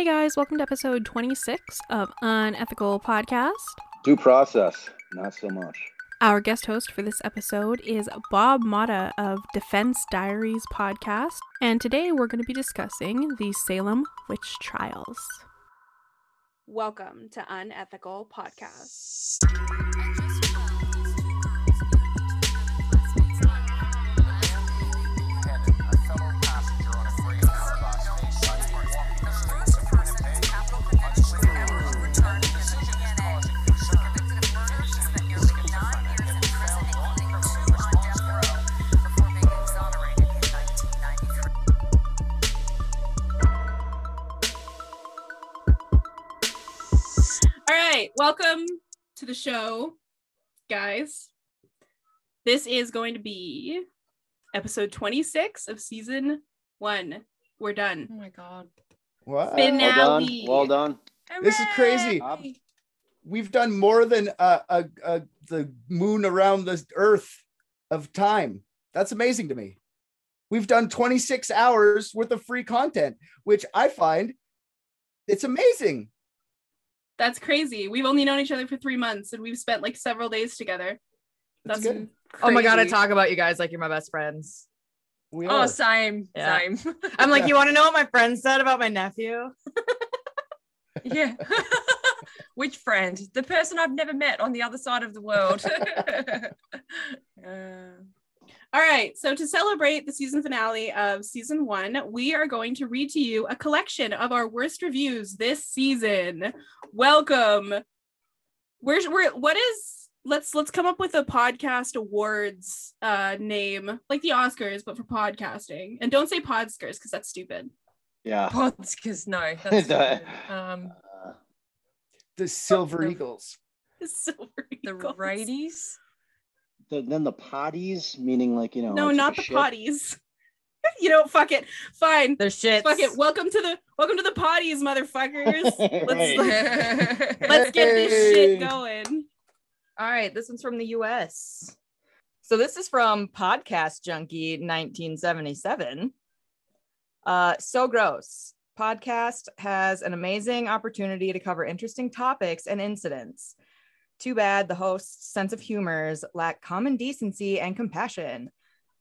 Hey guys, welcome to episode 26 of Unethical Podcast. Due process, not so much. Our guest host for this episode is Bob Motta of Defense Diaries podcast, and today we're going to be discussing the Salem witch trials. Welcome to Unethical Podcast. All right, welcome to the show, guys. This is going to be episode 26 of season one. We're done. Oh my god. What? Finale. Well done. Well done. This is crazy. We've done more than uh, uh, uh, the moon around the earth of time. That's amazing to me. We've done 26 hours worth of free content, which I find it's amazing. That's crazy. We've only known each other for three months and we've spent like several days together. That's That's good. Oh my god, I talk about you guys like you're my best friends. We Oh, are. same, Yeah. same. I'm like, you want to know what my friend said about my nephew? yeah. Which friend? The person I've never met on the other side of the world. Uh, All right. So to celebrate the season finale of season one, we are going to read to you a collection of our worst reviews this season. Welcome. Where's where what is let's let's come up with a podcast awards uh name like the Oscars, but for podcasting. And don't say podskers because that's stupid. Yeah. Podskers, no. That's The- stupid. um, Uh, the Silver the- Eagles. Silver the Eagles. righties. The, then the potties, meaning like you know. No, like not the shit. potties. you know, fuck it. Fine. They're shit. Fuck it. Welcome to the welcome to the potties, motherfuckers. Let's let's get this shit going. All right, this one's from the US. So this is from Podcast Junkie 1977. Uh, so gross. Podcast has an amazing opportunity to cover interesting topics and incidents. Too bad the host's sense of humors lack common decency and compassion.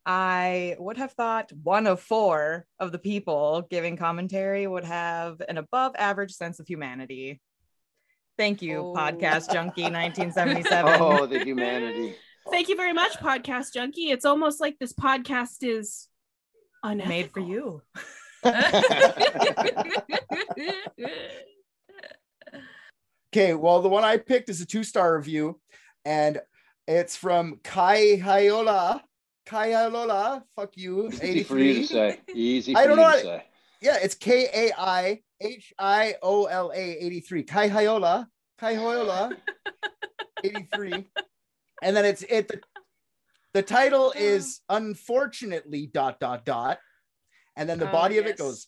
I would have thought one of four of the people giving commentary would have an above average sense of humanity. Thank you, Oh. Podcast Junkie 1977. Oh, the humanity. Thank you very much, Podcast Junkie. It's almost like this podcast is unethical. Made for you. Okay, well, the one I picked is a two star review, and it's from Kai Hayola. Kai Hayola, fuck you, Easy for you to say. Easy for I don't you know to how- say. Yeah, it's K A I H I O L A 83. Kai Hayola. Kai Hayola 83. And then it's it the, the title is unfortunately dot dot dot. And then the Oh, body of it goes,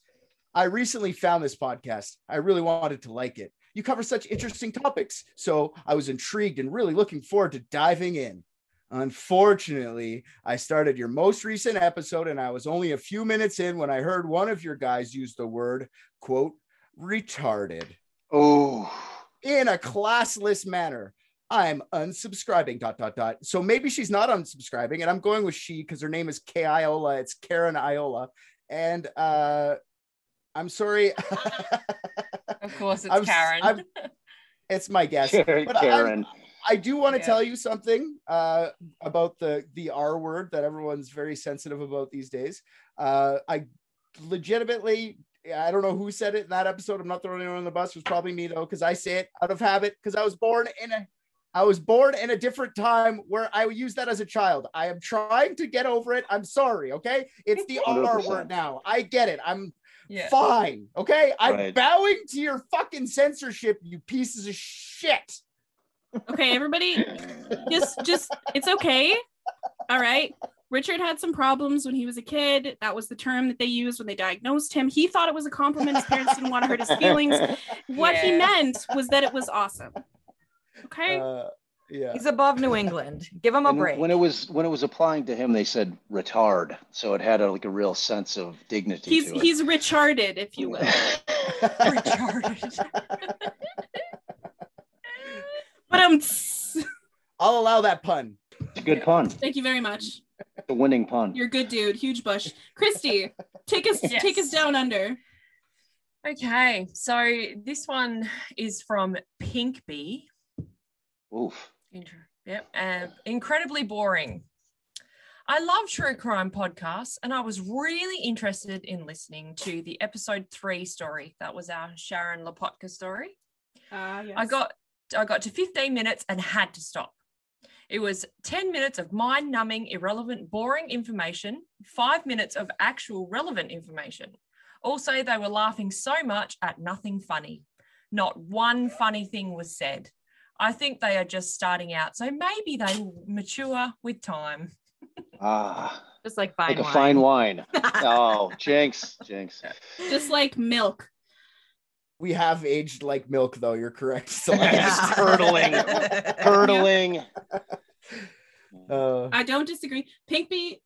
I recently found this podcast. I really wanted to like it. You cover such interesting topics. So I was intrigued and really looking forward to diving in. Unfortunately, I started your most recent episode and I was only a few minutes in when I heard one of your guys use the word, quote, retarded Oh. in a classless manner. I'm unsubscribing, dot, dot, dot. So maybe she's not unsubscribing, and I'm going with she because her name is K Iola. It's Karen Iola. And uh, I'm sorry. of course, it's I'm Karen. I'm- it's my guess. Karen. But I'm- Karen. I do want to Yeah. tell you something uh, about the the R word that everyone's very sensitive about these days. Uh, I legitimately, I don't know who said it in that episode. I'm not throwing anyone on the bus. It was probably me though, because I say it out of habit. Because I was born in a, I was born in a different time where I would use that as a child. I am trying to get over it. I'm sorry. Okay, it's the R 100%. word now. I get it. I'm yeah. fine. Okay, I'm Right. bowing to your fucking censorship, you pieces of shit. Okay, everybody, just just it's okay. All right. Richard had some problems when he was a kid. That was the term that they used when they diagnosed him. He thought it was a compliment. His parents didn't want to hurt his feelings. What he meant was that it was awesome. Okay. Uh, Yeah. He's above New England. Give him a And break. when it was when it was applying to him, they said retard, so it had a, like a real sense of dignity He's to it. he's retarded, if you will. Retarded. But um, I'll allow that pun. It's a good pun. thank you very much. It's a winning pun. You're a good dude. Huge bush. Christy, take us Yes. take us down under. Okay, so this one is from Pink Bee. Oof. Yep. And incredibly boring. I love true crime podcasts, and I was really interested in listening to the episode three story. That was our Sharon Lapotka story. Uh, yes. I got I got to 15 minutes and had to stop. It was 10 minutes of mind-numbing, irrelevant, boring information, five minutes of actual relevant information. Also, they were laughing so much at nothing funny. Not one funny thing was said. I think they are just starting out, so maybe they will mature with time. Ah, Just like fine like a wine. fine wine. Oh, jinx, jinx. just like milk. We have aged like milk, though. You're correct. So Just curdling, curdling. uh, I don't disagree. Pink Bee,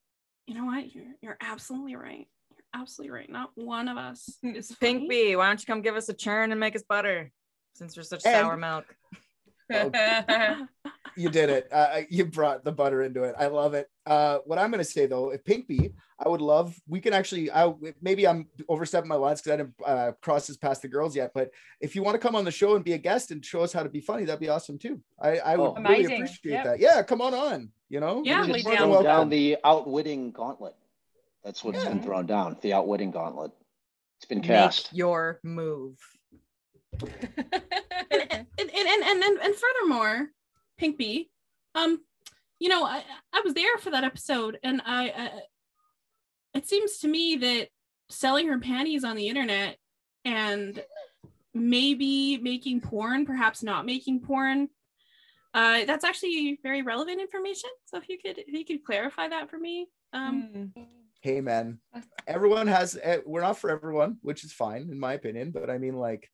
you know what? You're you're absolutely right. You're absolutely right. Not one of us is Pink funny. Bee, why don't you come give us a churn and make us butter since we're such And- sour milk? you did it. Uh, you brought the butter into it. I love it. Uh, what I'm going to say though, if Pink Bee, I would love. We can actually. I maybe I'm overstepping my lines because I didn't uh, cross this past the girls yet. But if you want to come on the show and be a guest and show us how to be funny, that'd be awesome too. I, I would Oh. really Amazing. appreciate Yep. that. Yeah, come on on. You know, Yeah, You're Totally Just more than down. throw welcome. down the outwitting gauntlet. That's what's Yeah. been thrown down. The outwitting gauntlet. It's been Make cast. your move. And and and and and, and furthermore, Pink Bee, um, you know, I I was there for that episode, and I, I it seems to me that selling her panties on the internet and maybe making porn, perhaps not making porn. Uh, that's actually very relevant information. So if you could, if you could clarify that for me, um, Mm. hey man everyone has eh, we're not for everyone which is fine in my opinion but i mean like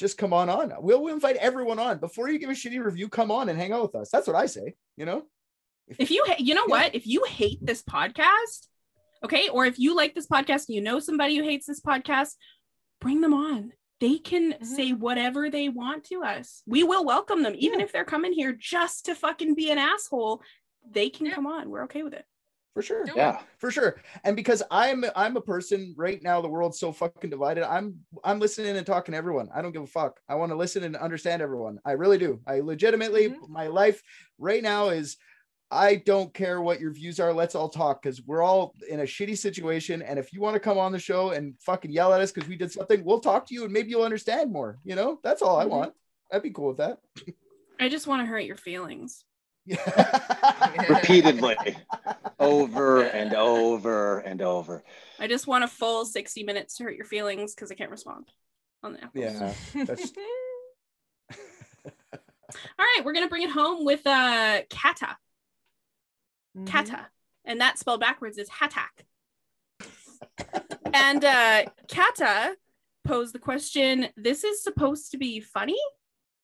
just come on on. We'll, we'll invite everyone on. Before you give a shitty review come on and hang out with us. That's what i say you know? If you ha- you know Yeah. what? If you hate this podcast okay or if you like this podcast and you know somebody who hates this podcast bring them on. They can Mhm. say whatever they want to us. We will welcome them. Even Yeah. if they're coming here just to fucking be an asshole they can Yeah. come on. We're okay with it for sure. Do it. Yeah. for sure. And because i'm i'm a person right now the world's so fucking divided. I'm i'm listening and talking to everyone. I don't give a fuck. I want to listen and understand everyone. I really do. I legitimately Mhm. my life right now is i don't care what your views are. Let's all talk because we're all in a shitty situation. And if you want to come on the show and fucking yell at us because we did something we'll talk to you and maybe you'll understand more you know? That's all i Mhm. want. I'd be cool with that. I just want to hurt your feelings. Yeah Repeatedly. Over and over and over. i just want a full 60 minutes to hurt your feelings because i can't respond on the apples. yeah that's all right we're gonna bring it home with uh kata Mhm. kata and that spelled backwards is hatak and uh kata posed the question this is supposed to be funny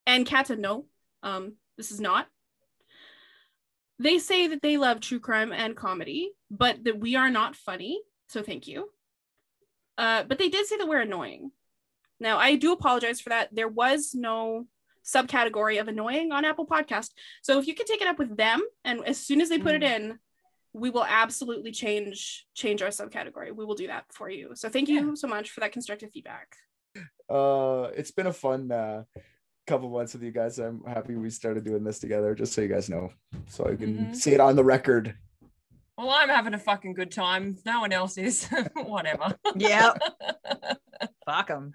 and kata no um this is not they say that they love true crime and comedy but that we are not funny so thank you. Uh but they did say that we're annoying. Now i do apologize for that. There was no subcategory of annoying on apple podcast. So if you could take it up with them and as soon as they put it in we will absolutely change change our subcategory. We will do that for you. So thank you so much for that constructive feedback. Uh it's been a fun uh couple months with you guys i'm happy we started doing this together just so you guys know so i can Mhm. say it on the record Well, I'm having a fucking good time. No one else is. Whatever. Yeah. Fuck them.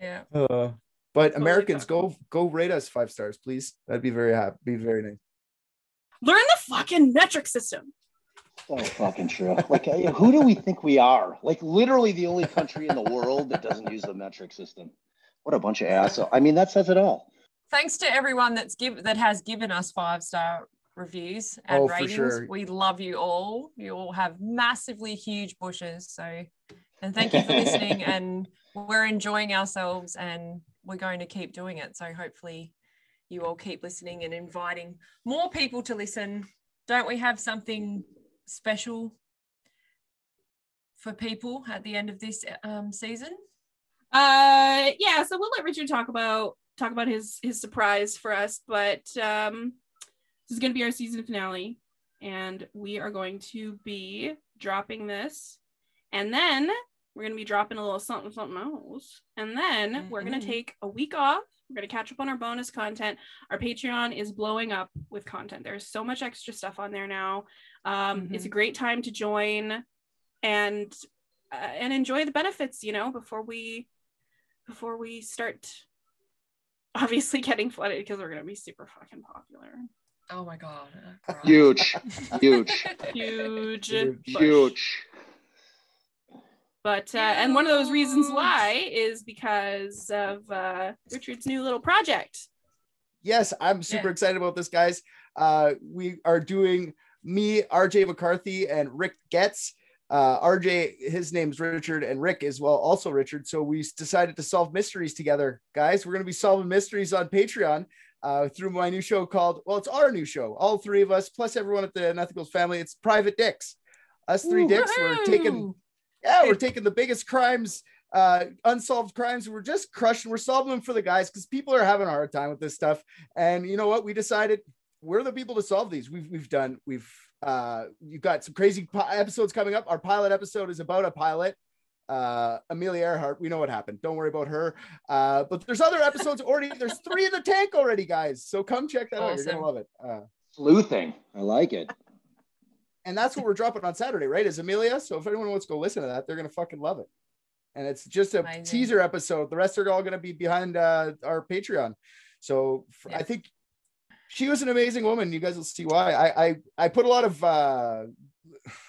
yeah. uh but Totally americans go go rate us five stars please that'd be very happy be very nice learn the fucking metric system So fucking true. Like, uh, who do we think we are? Like, literally the only country in the world that doesn't use the metric system. What a bunch of assholes. I mean, that says it all. Thanks to everyone that's give that has given us five star reviews and Oh, ratings. sure. We love you all. You all have massively huge bushes. So, and thank you for listening. and we're enjoying ourselves, and we're going to keep doing it. So hopefully, you all keep listening and inviting more people to listen. Don't we have something special for people at the end of this um, season? Uh, yeah. So we'll let Richard talk about talk about his his surprise for us, but um, this is going to be our season finale, and we are going to be dropping this, and then we're going to be dropping a little something something else, and then we're going to take a week off. We're going to catch up on our bonus content. Our Patreon is blowing up with content. There's so much extra stuff on there now. Um, It's a great time to join and uh, and enjoy the benefits. You know, before we before we start obviously getting flooded because we're going to be super fucking popular. Oh my god. uh, Huge, huge, Huge. Huge. huge. But uh, and one of those reasons why is because of uh, Richard's new little project. yes, I'm super Yeah. excited about this, guys. Uh, we are doing me, RJ McCarthy, and Rick Getz. Uh, RJ, his name's Richard, and Rick is well, also Richard. So we decided to solve mysteries together, guys. We're going to be solving mysteries on Patreon uh, through my new show called, well, it's our new show. All three of us, plus everyone at the Unethicals family. It's Private Dicks. Us three dicks, we're taking yeah, we're taking the biggest crimes, uh, unsolved crimes. We're just crushing. We're solving them for the guys because people are having a hard time with this stuff. And you know what? We decided we're the people to solve these. We've we've done. We've uh, you've got some crazy pi- episodes coming up. Our pilot episode is about a pilot. Uh, Amelia Earhart. We know what happened. Don't worry about her. Uh, but there's other episodes already. There's three in the tank already, guys. So come check that out. You're gonna love it. Uh, Sleuthing. I like it. and that's what we're dropping on Saturday, right? Is Amelia? So if anyone wants to go listen to that, they're gonna fucking love it. And it's just a Amazing. teaser episode. The rest are all gonna be behind uh, our Patreon. So f- I Yes. think she was an amazing woman. You guys will see why. I I, I put a lot of uh,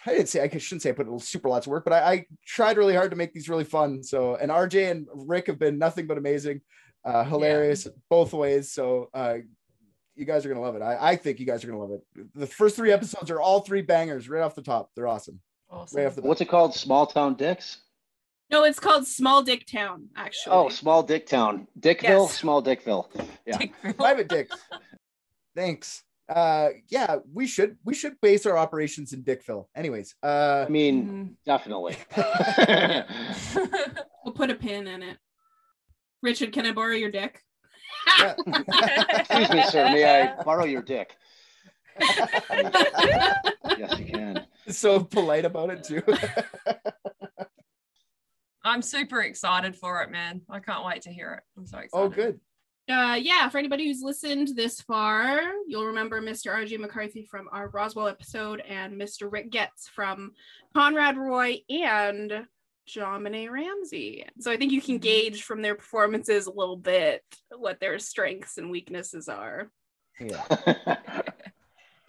I didn't say I shouldn't say I put a super lots of work, but I, I tried really hard to make these really fun. So and RJ and Rick have been nothing but amazing, uh, hilarious both ways. So uh, you guys are gonna love it. I, I think you guys are gonna love it. The first three episodes are all three bangers right off the top. They're awesome. Awesome. Right off the. What's it called? Small Town Dicks? No, it's called Small Dick Town, actually. Oh, Small Dick Town. Dickville, Yes. Small Dickville. Yeah. Dickville. Private dicks. Thanks. Uh, yeah, we should we should base our operations in Dickville. Anyways, uh, I mean, definitely. We'll put a pin in it. Richard, can I borrow your dick? Excuse me, sir. May I borrow your dick? Yes, you can. so polite about it too. I'm super excited for it, man. I can't wait to hear it. I'm so excited. oh, good. Uh yeah for anybody who's listened this far you'll remember mr rj mccarthy from our roswell episode and mr rick getz from conrad roy and john ramsey. So i think you can gauge from their performances a little bit what their strengths and weaknesses are. Yeah,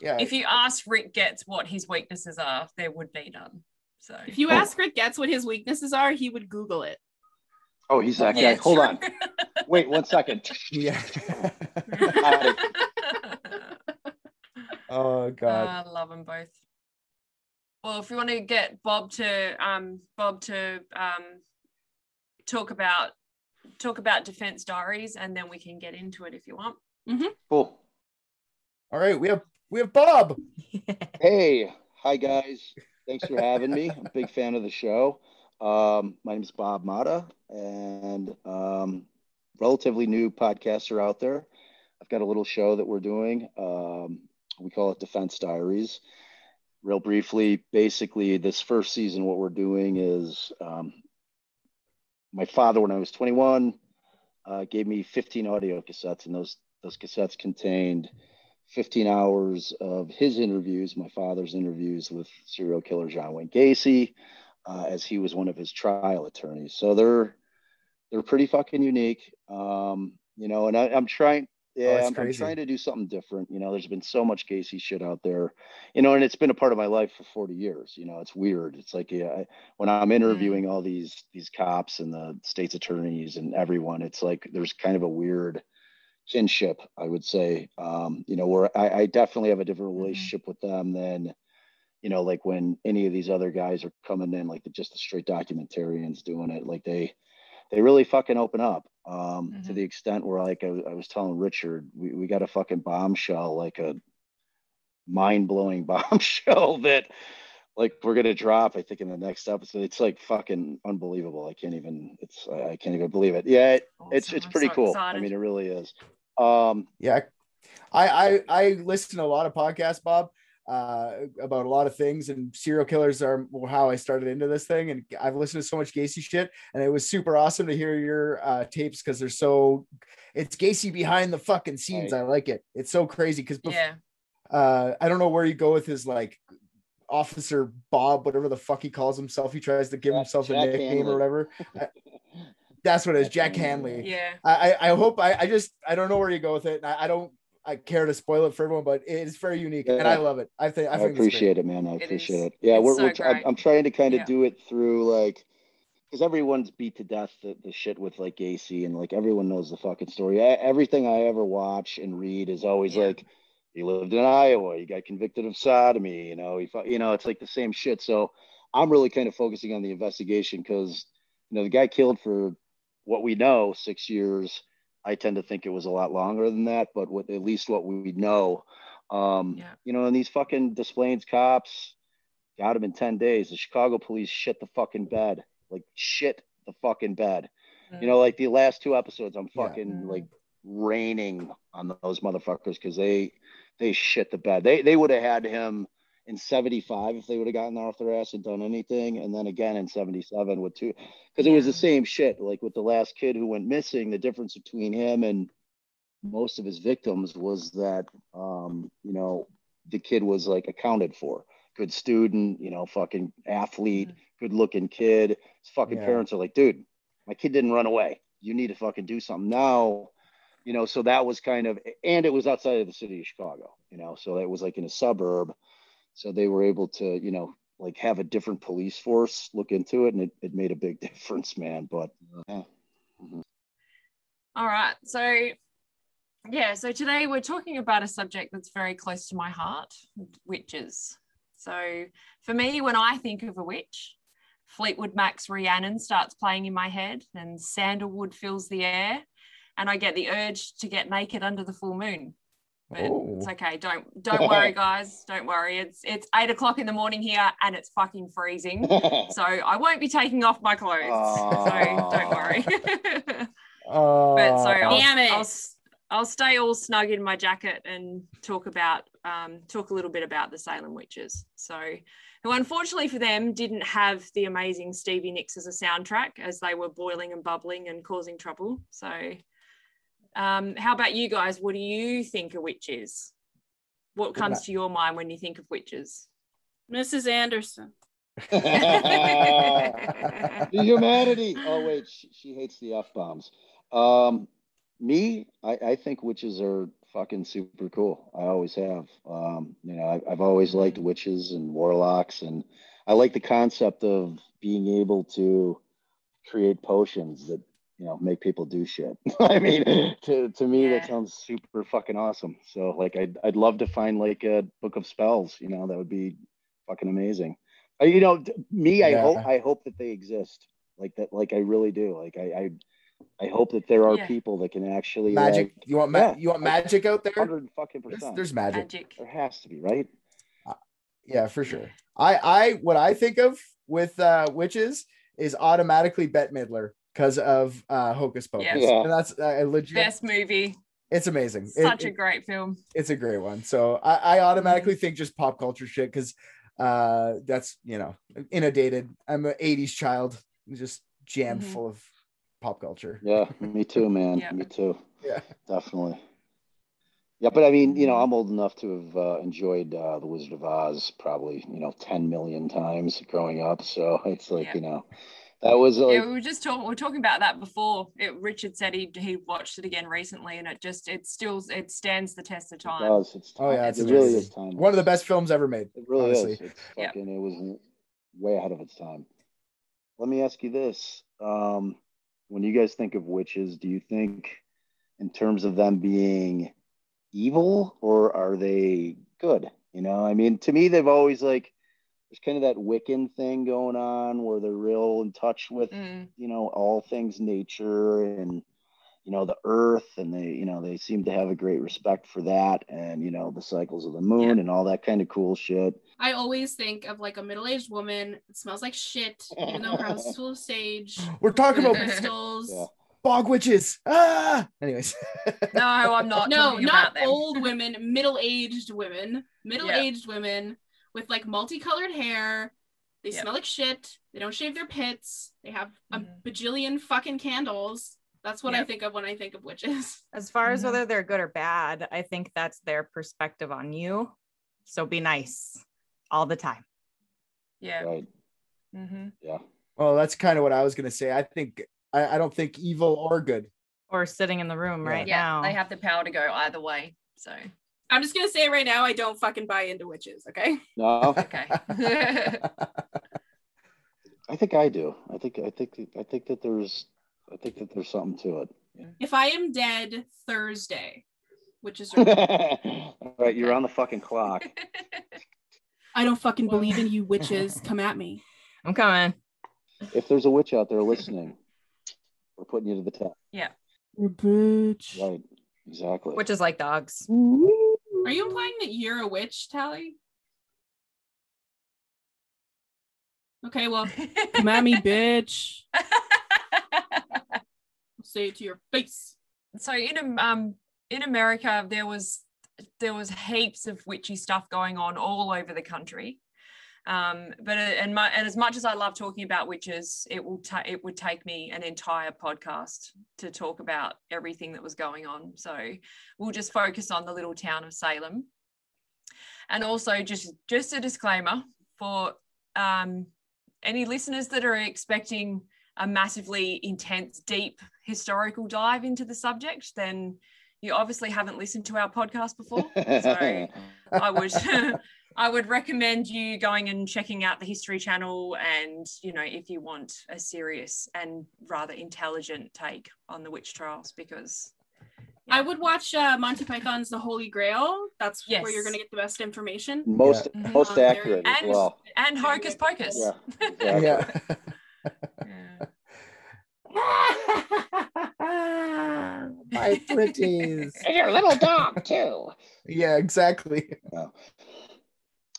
yeah. If you ask Rick Getz what his weaknesses are, there would be none. So. If you ask rick getz what his weaknesses are he would google it oh, he's that Yeah, guy. Hold on. Wait one second. yeah. Oh God. I love them both. Well, if you want to get Bob to um Bob to um talk about talk about Defense Diaries, and then we can get into it if you want. Cool. All right, we have we have Bob. Hey, hi guys. Thanks for having me. I'm a big fan of the show. Um, my name is Bob Motta, and um, relatively new podcaster out there. I've got a little show that we're doing. Um, we call it Defense Diaries. Real briefly, basically, this first season, what we're doing is um, my father, when I was 21, uh, gave me 15 audio cassettes, and those those cassettes contained 15 hours of his interviews, my father's interviews with serial killer John Wayne Gacy, uh, as he was one of his trial attorneys. So they're they're pretty fucking unique, um, you know. And I, I'm trying, yeah, that's I'm, I'm trying to do something different. You know, there's been so much Gacy shit out there, you know, and it's been a part of my life for 40 years. You know, it's weird. It's like yeah, I, when I'm interviewing all these these cops and the state's attorneys and everyone, it's like there's kind of a weird kinship, I would say. Um, you know, where I, I definitely have a different Mhm. relationship with them than, you know, like when any of these other guys are coming in, like the, just the straight documentarians doing it, like they, they really fucking open up. Um, to Mhm. the extent where like I, I was telling Richard, we, we got a fucking bombshell, like a mind blowing bombshell that like we're gonna drop. I think in the next episode. It's like fucking unbelievable. I can't even. It's I I can't even believe it. Yeah, it, it's Awesome. it's I'm pretty so cool. excited. I mean, it really is. Um, Yeah. I, I I listen to a lot of podcasts, Bob, uh, about a lot of things, and serial killers are how I started into this thing. And I've listened to so much Gacy shit, and it was super awesome to hear your uh, tapes because they're so. It's Gacy behind the fucking scenes. Right. I like it. It's so crazy because Yeah. uh, I don't know where you go with his like Officer Bob, whatever the fuck he calls himself. He tries to give Jack- himself a Jack nickname Hanley. or whatever. That's what it is, Jack Hanley. Yeah. I, I I hope I, I just I don't know where you go with it. I, I don't I care to spoil it for everyone, but it is very unique and I love it. I think I, I, think it's appreciate it, man. I It appreciate is. it. Yeah, we're, so we're I'm. I'm trying to kind of Yeah. do it through like because everyone's beat to death the, the shit with like Gacy and like everyone knows the fucking story. I, everything I ever watch and read is always Yeah. like he lived in Iowa, he got convicted of sodomy, you know, he fu- you know, it's like the same shit. So I'm really kind of focusing on the investigation because you know the guy killed for what we know six years. I tend to think it was a lot longer than that, but with at least what we know, um, Yeah. you know, and these fucking Des Plaines cops got him in 10 days. The Chicago police shit the fucking bed, like shit the fucking bed. You know, like the last two episodes, I'm fucking Mm. like raining on those motherfuckers because they they shit the bed. They they would have had him in 75 if they would have gotten off their ass and done anything, and then again in 77 with two because it was the same shit. Like with the last kid who went missing, the difference between him and most of his victims was that um, you know, the kid was like accounted for. Good student, you know, fucking athlete, good looking kid. His fucking Yeah. parents are like, dude, my kid didn't run away. You need to fucking do something now. You know, so that was kind of, and it was outside of the city of Chicago, you know, so it was like in a suburb. So they were able to, you know, like have a different police force look into it, and it, it made a big difference, man. But yeah. Mm-hmm. All right. So, yeah, so today we're talking about a subject that's very close to my heart witches. So, for me, when I think of a witch, Fleetwood Mac's Rhiannon starts playing in my head and sandalwood fills the air, and I get the urge to get naked under the full moon. But it's Oh. okay. Don't don't worry, guys. Don't worry. It's it's eight o'clock in the morning here, and it's fucking freezing. So I won't be taking off my clothes. So don't worry. Uh, but so I'll, Damn it. I'll, s- I'll stay all snug in my jacket and talk about um, talk a little bit about the Salem witches. So, who unfortunately for them didn't have the amazing Stevie Nicks as a soundtrack as they were boiling and bubbling and causing trouble. So, um, how about you guys? What do you think a witch is? What comes to your mind when you think of witches? Mrs. Anderson. the humanity. Oh wait, she, she hates the f bombs. Um, me, I, I think witches are fucking super cool. I always have. Um, you know, I, I've always liked witches and warlocks, and I like the concept of being able to create potions that you know make people do shit. I mean, to to me Yeah. that sounds super fucking awesome. So like, I'd I'd love to find like a book of spells. You know, that would be fucking amazing. Uh, you know, t- me, I Yeah. hope I hope that they exist. Like that, like I really do. Like I I, I hope that there are Yeah. people that can actually magic. Like, You want ma- yeah, you want magic out there? Hundred fucking There's, percent. there's magic. Magic. there has to be, right? Yeah, for sure. I I what I think of with uh witches is automatically Bette Midler because of uh Hocus Pocus. Yes. Yeah. And that's uh, legit. Best movie. It's amazing. It- Such a it- great film. it's a great one. So I, I automatically think just pop culture shit because uh that's you know inundated. I'm an 80s child, just jammed Mhm. full of pop culture. Yeah, me too, man. Yeah. Me too. Yeah. Definitely. Yeah, but I mean, you know. I'm old enough to have uh, enjoyed uh, The Wizard of Oz probably, you know, 10 million times growing up. So it's like, Yeah. you know, that was like, yeah, we were just talking. We were talking about that before. It, Richard said he he watched it again recently, and it just it still it stands the test of it time. does. It's Oh, yeah, it's it really amazing. is time. One of the best films ever made. It really honestly. is. It's Yeah. fucking, it was way ahead of its time. Let me ask you this. Um, when you guys think of witches, do you think in terms of them being evil or are they good? You know, I mean, to me, they've always like, there's kind of that Wiccan thing going on where they're real in touch with, Mm, you know, all things nature and you know the earth and they you know they seem to have a great respect for that and you know the cycles of the moon and all that kind of cool shit I always think of like a middle-aged woman that smells like shit, even though her house is full of sage, We're talking about crystals. Yeah. bog witches. Ah. Anyways. No, I'm not. no, not about them. old women, middle-aged women, middle-aged women with like multicolored hair. They Yep. smell like shit. They don't shave their pits. They have a Mhm. bajillion fucking candles. That's what I think of when I think of witches. As far as Mhm. whether they're good or bad, I think that's their perspective on you. So be nice all the time. Yeah. right hmm yeah Well, that's kind of what I was gonna say. I think I, I don't think evil or good. Or sitting in the room Yeah. right Yeah. now. They have the power to go either way. So I'm just gonna say right now, I don't fucking buy into witches. Okay. no okay. i think i do i think i think i think that there's i think that there's something to it If I am dead Thursday, which is your all right you're on the fucking clock I don't fucking believe in you witches. Come at me. I'm coming. if there's a witch out there listening we're putting you to the test Yeah. You're bitch. right exactly Which is like dogs. Are you implying that you're a witch, Tally? Okay, well, me, bitch. I'll say it to your face. so in um in America there was there was heaps of witchy stuff going on all over the country. Um, but uh, and my, and as much as I love talking about witches, it will ta- it would take me an entire podcast to talk about everything that was going on. So we'll just focus on the little town of Salem. And also just just a disclaimer for um, any listeners that are expecting a massively intense, deep historical dive into the subject, then you obviously haven't listened to our podcast before. So I would I would recommend you going and checking out the History Channel and you know if you want a serious and rather intelligent take on the witch trials because I would watch uh, Monty Python's The Holy Grail. That's Yes. where you're going to get the best information. most Yeah. most Mhm. accurate as And- well and Hocus Pocus. yeah exactly. Yeah. Yeah. My pretties. and your little dog too Yeah, exactly.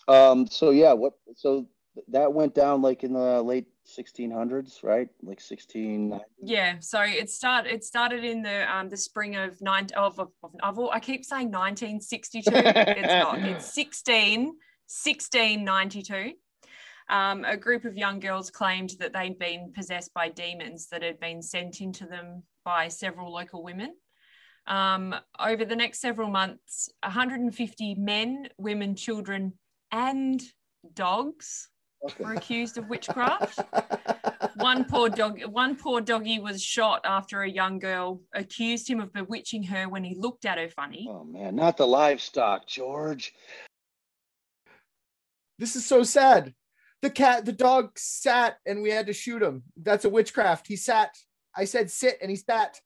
Um. So yeah. What? So that went down like in the late 1600s, right? Like 16. Yeah, so it started. It started in the um the spring of nine of of, of, of I keep saying 1962. it's not. It's 16 1692. Um, a group of young girls claimed that they'd been possessed by demons that had been sent into them by several local women. Um, over the next several months, 150 men, women, children, and dogs were accused of witchcraft one poor dog one poor doggy was shot after a young girl accused him of bewitching her when he looked at her funny Oh man, not the livestock, George. This is so sad. The cat, the dog sat and we had to shoot him. That's a witchcraft. He sat. I said sit and he sat.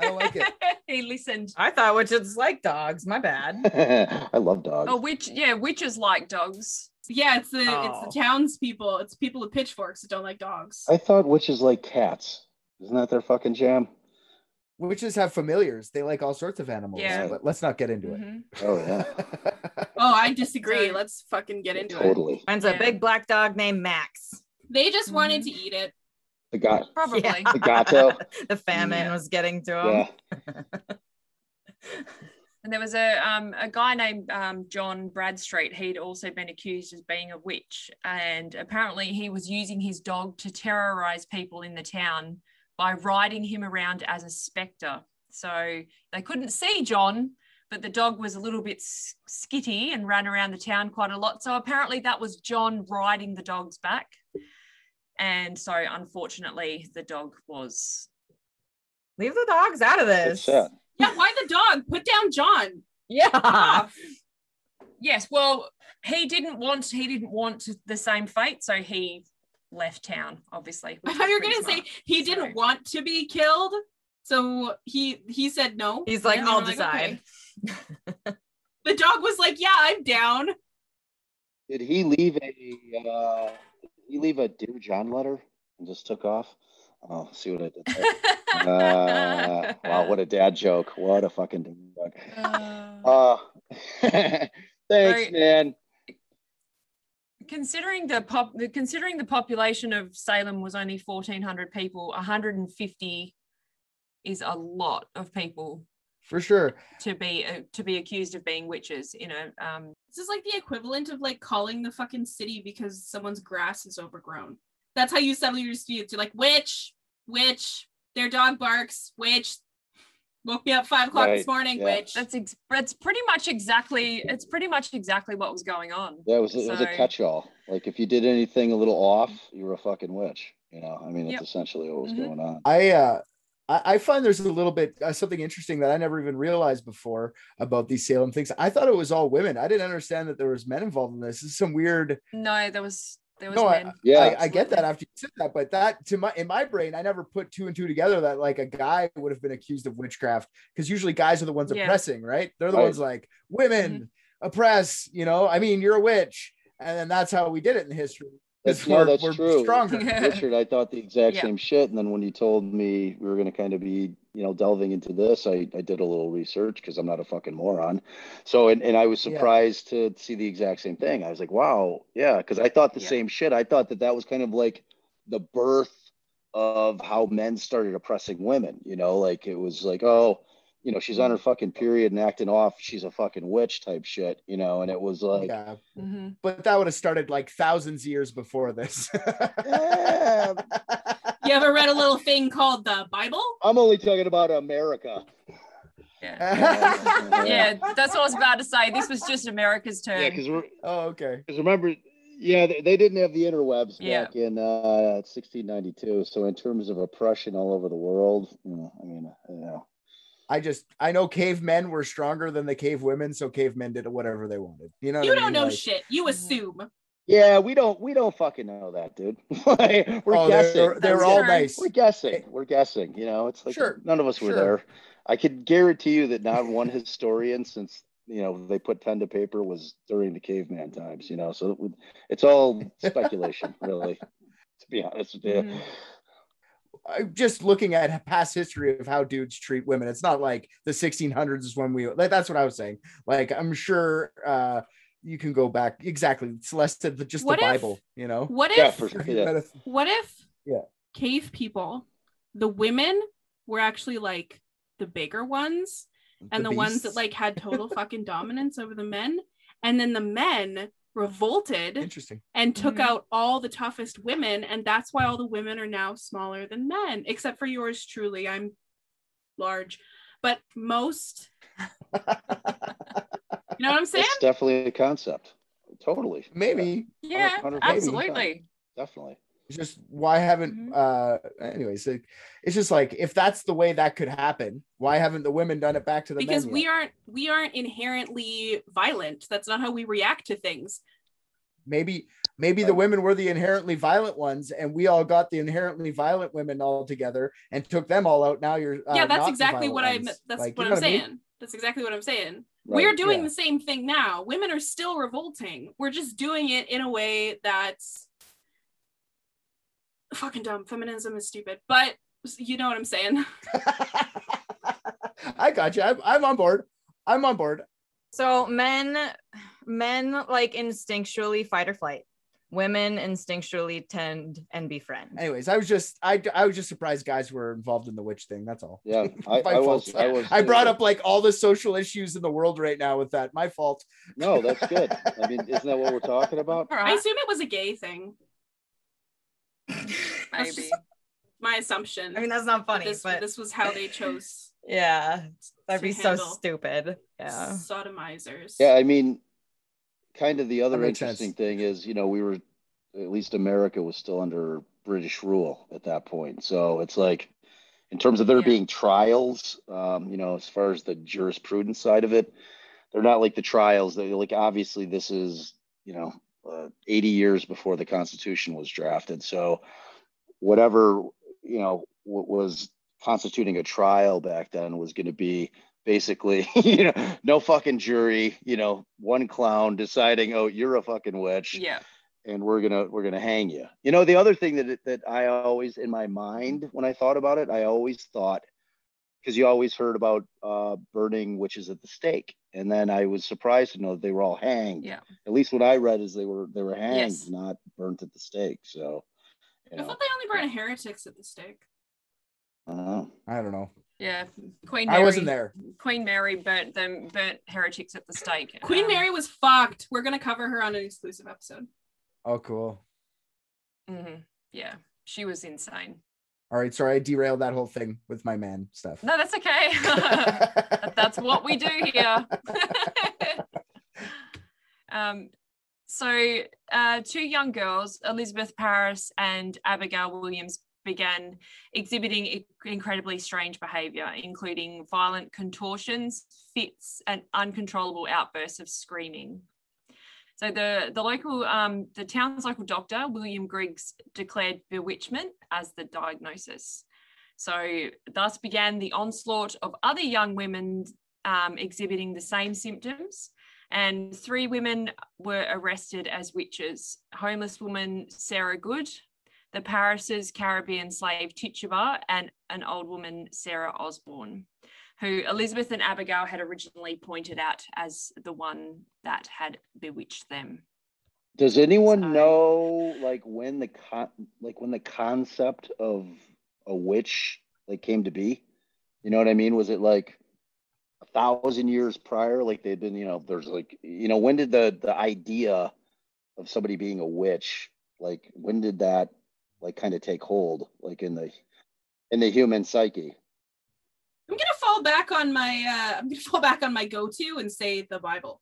Don't like it. he listened I thought witches like dogs. My bad. I love dogs. oh witch yeah witches like dogs Yeah, it's the Oh. it's the townspeople. It's people with pitchforks that don't like dogs. I thought witches like cats. Isn't that their fucking jam? Witches have familiars. They like all sorts of animals. Yeah. But let's not get into it. Mhm. Oh yeah, Oh, I disagree. Let's fucking get into it. totally. Mine's a big black dog named Max. They just wanted Mhm. to eat it. The got probably Yeah. the gato. the famine Yeah. was getting to him. Yeah. and there was a um a guy named um john bradstreet he'd also been accused as being a witch and apparently he was using his dog to terrorize people in the town by riding him around as a specter so they couldn't see john but the dog was a little bit skitty and ran around the town quite a lot so apparently that was john riding the dog's back and so unfortunately the dog was Leave the dogs out of this. sad. Yeah, why the dog? Put down John. Yeah. Yes, well, he didn't want he didn't want the same fate, so he left town. Obviously, I thought you were gonna say smart. he didn't Sorry. want to be killed, so he he said no. He's like, I'll were decide. okay. The dog was like, yeah, I'm down. Did he leave a? Uh, did he leave a dear John letter and just took off? Oh, see what I did there. Uh, Wow, what a dad joke. What a fucking dad joke. Uh, Uh, thanks, Right. man. considering the pop, considering the population of Salem was only fourteen hundred people, one hundred and fifty is a lot of people For sure. to be uh, to be accused of being witches. You know, um, This is like the equivalent of like calling the fucking city because someone's grass is overgrown. That's how you settle your disputes. You're like, witch, witch, their dog barks, witch. Woke me up five o'clock Right, this morning, yeah. witch. that's ex- that's pretty much exactly it's pretty much exactly what was going on. Yeah, it was, it was a catch-all. Like if you did anything a little off, you were a fucking witch. You know, I mean, that's Yep. essentially what was Mhm. going on. I uh I, I find there's a little bit uh, something interesting that I never even realized before about these Salem things. I thought it was all women. I didn't understand that there was men involved in this. This is some weird. No, there was there was No, I. Yeah. I, I get that after you said that, but that to my in my brain, I never put two and two together that like a guy would have been accused of witchcraft because usually guys are the ones Yeah. oppressing, right? They're the Right. ones like women oppress. You know, I mean, you're a witch, and then that's how we did it in history. 'Cause That's, no, we're- that's we're true. Stronger. Richard, I thought the exact Yeah. same shit. And then when you told me we were going to kind of be, you know, delving into this, I, I did a little research because I'm not a fucking moron. So, and, and I was Yeah. surprised to see the exact same thing. I was like, wow, yeah, because I thought the Yeah. same shit. I thought that that was kind of like the birth of how men started oppressing women, you know, like it was like, oh, you know, she's on her fucking period and acting off. She's a fucking witch type shit, you know, and it was like, yeah, Mhm. but that would have started like thousands of years before this. "Eh, you ever read a little thing called the Bible? I'm only talking about America. Yeah. yeah, that's what I was about to say. This was just America's turn. Yeah, because oh, okay. Because remember, yeah, they, they didn't have the interwebs Yeah. back in uh, 1692. So in terms of oppression all over the world, you know, I mean, you know, I just I know cavemen were stronger than the cave women, so cavemen did whatever they wanted. You know, You don't mean? know Like, shit. You assume. yeah, we don't we don't fucking know that, dude. We're oh, guessing. they're, they're That's all nice. We're guessing. We're guessing. You know, it's like Sure, none of us were there. I could guarantee you that not one historian since you know they put pen to paper was during the caveman times. You know, so it would, it's all speculation, really. To be honest with you. Mhm. I'm just looking at past history of how dudes treat women. It's not like the 1600s is when we like that's what I was saying. Like I'm sure uh you can go back exactly. It's less to the, just What the if- Bible, you know. What Yeah, if for sure. Yeah. what if Yeah. cave people, the women were actually like the bigger ones and the, ones that like had total fucking dominance over the men and then the men revolted interesting. and took Mhm. out all the toughest women and that's why all the women are now smaller than men except for yours truly i'm large but most you know what i'm saying It's definitely a concept. Totally. Maybe Yeah, 100%. absolutely. Definitely. It's just why haven't Mhm. uh anyways it, it's just like if that's the way that could happen why haven't the women done it back to the because men we yet? aren't we aren't inherently violent. That's not how we react to things. Maybe maybe the women were the inherently violent ones and we all got the inherently violent women all together and took them all out. Now you're uh, yeah that's exactly violent what i'm that's Like, what you i'm know I mean? saying. That's exactly what i'm saying. Right, we're doing yeah. the same thing now. Women are still revolting. We're just doing it in a way that's fucking dumb feminism is stupid but you know what i'm saying I got you. I'm, I'm on board. I'm on board. So men, men like instinctually fight or flight. Women instinctually tend and befriend. Anyways, I was just I I was just surprised guys were involved in the witch thing. That's all. Yeah. I, My I was fault. I was I brought too. up like all the social issues in the world right now with that. My fault. No, that's good. I mean, isn't that what we're talking about? I assume it was a gay thing maybe. my assumption I mean, that's not funny, this, but this was how they chose yeah, that'd be so stupid. Yeah. sodomizers Yeah, I mean, kind of the other interesting sense. thing is, you know, we were at least America was still under British rule at that point. So it's like, in terms of there Yeah. being trials, um, you know, as far as the jurisprudence side of it, they're not like the trials. They like obviously this is, you know, uh, 80 years before the Constitution was drafted. So whatever you know what was constituting a trial back then was going to be basically you know no fucking jury you know one clown deciding oh you're a fucking witch Yeah. and we're gonna we're gonna hang you you know the other thing that that i always in my mind when i thought about it i always thought because you always heard about uh, burning witches at the stake, and then I was surprised to know that they were all hanged. Yeah. At least what I read is they were they were hanged, Yes. not burnt at the stake. So, you I know, thought they only burn heretics at the stake. I don't know. I don't know. Yeah, Queen I Mary. wasn't there. Queen Mary burnt them, burnt heretics at the stake. Queen Um, Mary was fucked. We're gonna cover her on an exclusive episode. Oh, cool. mhm, Yeah, she was insane. All right, sorry, I derailed that whole thing with my man stuff. No, that's okay. that's what we do here. um, so, uh, two young girls, Elizabeth Parris and Abigail Williams, began exhibiting incredibly strange behavior, including violent contortions, fits, and uncontrollable outbursts of screaming. So the the local um, the town's local doctor William Griggs declared bewitchment as the diagnosis. So thus began the onslaught of other young women um, exhibiting the same symptoms. And three women were arrested as witches homeless woman Sarah Good, the Parris's Caribbean slave Tituba, and an old woman Sarah Osborne, who Elizabeth and Abigail had originally pointed out as the one that had bewitched them. Does anyone So- know like when the con like when the concept of a witch like came to be? You know what I mean? Was it like a thousand years prior? Like they'd been, you know, there's like you know, when did the the idea of somebody being a witch, like when did that like kind of take hold, like in the in the human psyche? I'm gonna fall back on my uh I'm gonna fall back on my go-to and say the Bible.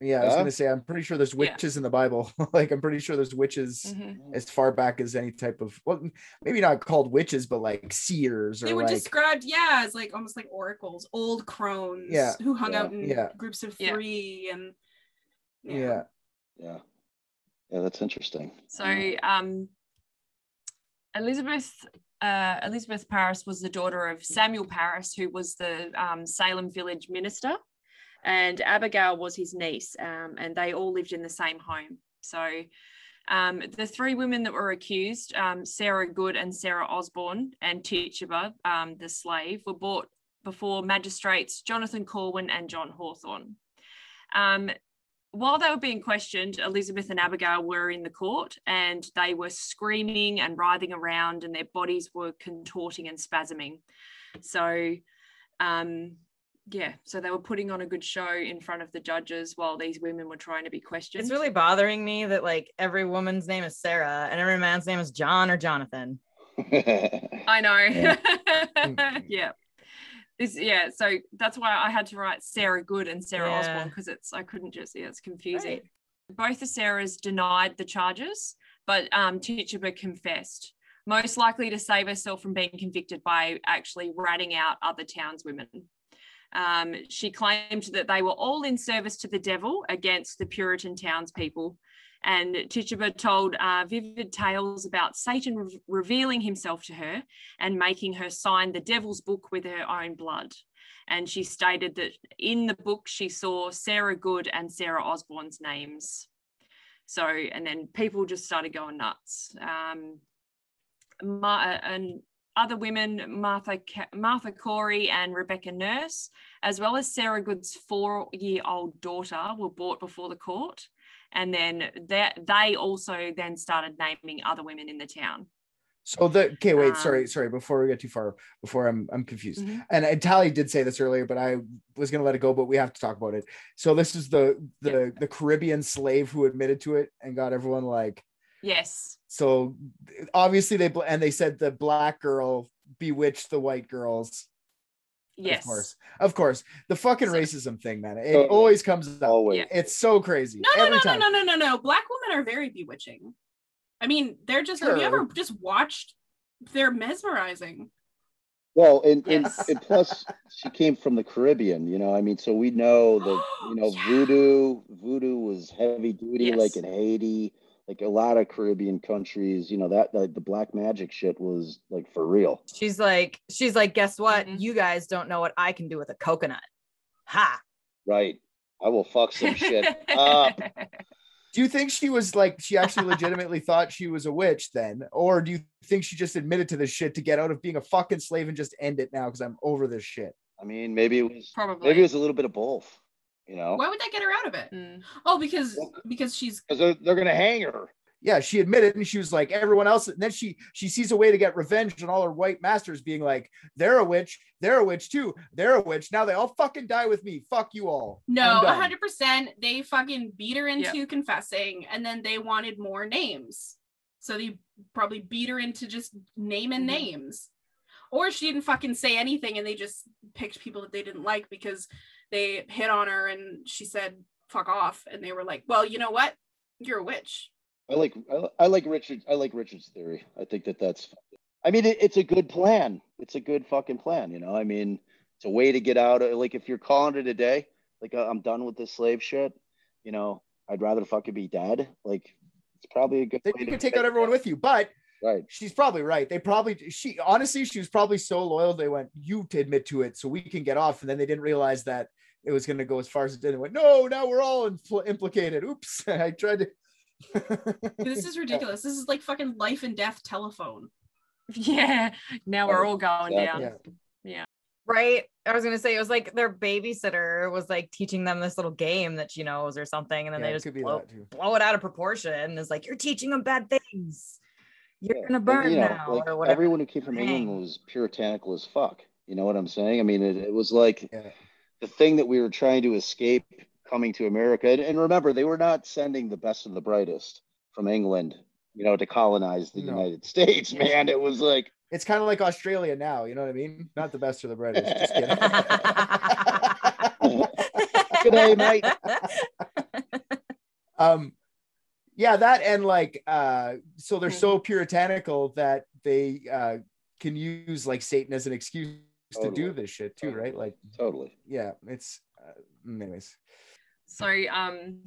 Yeah, I was gonna say I'm pretty sure there's Yeah. witches in the Bible. like I'm pretty sure there's witches Mhm. as far back as any type of well, maybe not called witches, but like seers or They were like described, yeah, as like almost like oracles, old crones Yeah. who hung Yeah. out in Yeah. groups of Yeah. three and yeah. Yeah. Yeah, that's interesting. So um, Elizabeth uh, Elizabeth Parris was the daughter of Samuel Parris, who was the um, Salem village minister, and Abigail was his niece, um, and they all lived in the same home. So um, the three women that were accused, um, Sarah Good and Sarah Osborne and Tituba, um, the slave, were brought before magistrates Jonathan Corwin and John Hawthorne. While they were being questioned, Elizabeth and Abigail were in the court and they were screaming and writhing around and their bodies were contorting and spasming. So, um, yeah, so they were putting on a good show in front of the judges while these women were trying to be questioned. It's really bothering me that like every woman's name is Sarah and every man's name is John or Jonathan. I know. Yeah. Yeah. This, yeah, so that's why I had to write Sarah Good and Sarah Yeah. Osborne because it's I couldn't just yeah, it's confusing. Right. Both the Sarahs denied the charges, but um, Tituba confessed, most likely to save herself from being convicted by actually ratting out other townswomen. Um, she claimed that they were all in service to the devil against the Puritan townspeople. And Tituba told uh, vivid tales about Satan re- revealing himself to her and making her sign the devil's book with her own blood. And she stated that in the book she saw Sarah Good and Sarah Osborne's names. So, and then people just started going nuts. Um, Ma- and other women, Martha Martha Corey and Rebecca Nurse, as well as Sarah Good's four-year-old daughter, were brought before the court, and then that they also then started naming other women in the town. So the okay, wait, sorry, Um, sorry. Before we get too far, before I'm I'm confused. Mhm. And, and Tally did say this earlier, but I was gonna let it go. But we have to talk about it. So this is the the the Caribbean slave who admitted to it and got everyone like. Yes. So obviously they and they said the black girl bewitched the white girls. Yes. Of course, of course. The fucking So- racism thing, man. It Totally. always comes up. Always. Yeah. It's so crazy. No, no, Every no, time. no, no, no, no, no. Black women are very bewitching. I mean, they're just have you ever just watched they're mesmerizing. Well, and, and, Yes. and plus she came from the Caribbean, you know. I mean, so we know that you know Yeah. voodoo. Voodoo was heavy duty, Yes. like in Haiti, like a lot of Caribbean countries. You know that like, the black magic shit was like for real. She's like, she's like, guess what? Mhm. You guys don't know what I can do with a coconut. Ha. Right. I will fuck some shit up. Do you think she was like she actually legitimately thought she was a witch then, or do you think she just admitted to this shit to get out of being a fucking slave and just end it now because I'm over this shit? I mean, maybe it was Probably. maybe it was a little bit of both. You know, Why would that get her out of it? Mm. Oh, because because she's because they're, they're gonna hang her. Yeah, she admitted, and she was like everyone else. And then she she sees a way to get revenge on all her white masters, being like, "They're a witch, they're a witch too, they're a witch. Now they all fucking die with me. Fuck you all." no, I'm hundred percent. They fucking beat her into confessing, and then they wanted more names, so they probably beat her into just naming Mhm. names, or she didn't fucking say anything, and they just picked people that they didn't like because they hit on her, and she said "fuck off," and they were like, "Well, you know what? You're a witch." I like I, I like Richard. I like Richard's theory. I think that that's. I mean, it, it's a good plan. It's a good fucking plan. You know, I mean, it's a way to get out of like if you're calling it a day. Like uh, I'm done with this slave shit. You know, I'd rather fucking be dead. Like it's probably a good. Then way you can take out everyone with you, but Right. she's probably right. They probably she honestly she was probably so loyal. They went, "You to admit to it, so we can get off." And then they didn't realize that it was going to go as far as it did. They went, "No, now we're all impl- implicated." Oops, I tried to. This is ridiculous. This is like fucking life and death telephone. Yeah. Now we're all going Exactly. down. Yeah. Right. I was gonna say it was like their babysitter was like teaching them this little game that she knows or something, and then Yeah, they just blow, blow it out of proportion. And it's like you're teaching them bad things. You're Yeah, gonna and, burn you know, now like, or whatever. Everyone who came from England was puritanical as fuck. You know what I'm saying? I mean, it, it was like Yeah. The thing that we were trying to escape coming to America. And, and remember, they were not sending the best and the brightest from England, you know, to colonize the No. United States. Man, it was like It's kind of like Australia now. You know what I mean? Not the best or the brightest. Just kidding. Good day, mate. um yeah that and like uh so they're so puritanical that they uh can use like satan as an excuse to do this shit too right like totally. yeah it's uh, anyways So, um,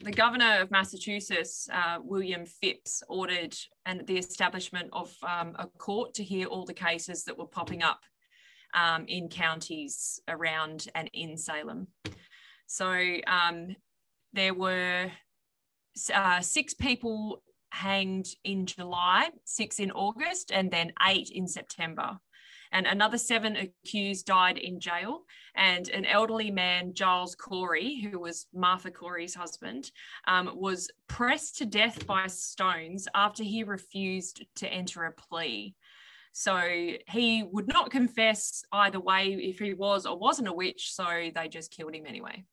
the governor of Massachusetts, uh, William Phips, ordered and the establishment of um, a court to hear all the cases that were popping up um, in counties around and in Salem. So, um, there were uh, six people hanged in July, six in August, and then eight in September. And another seven accused died in jail and an elderly man, Giles Corey, who was Martha Corey's husband, um, was pressed to death by stones after he refused to enter a plea. So he would not confess either way if he was or wasn't a witch, so they just killed him anyway.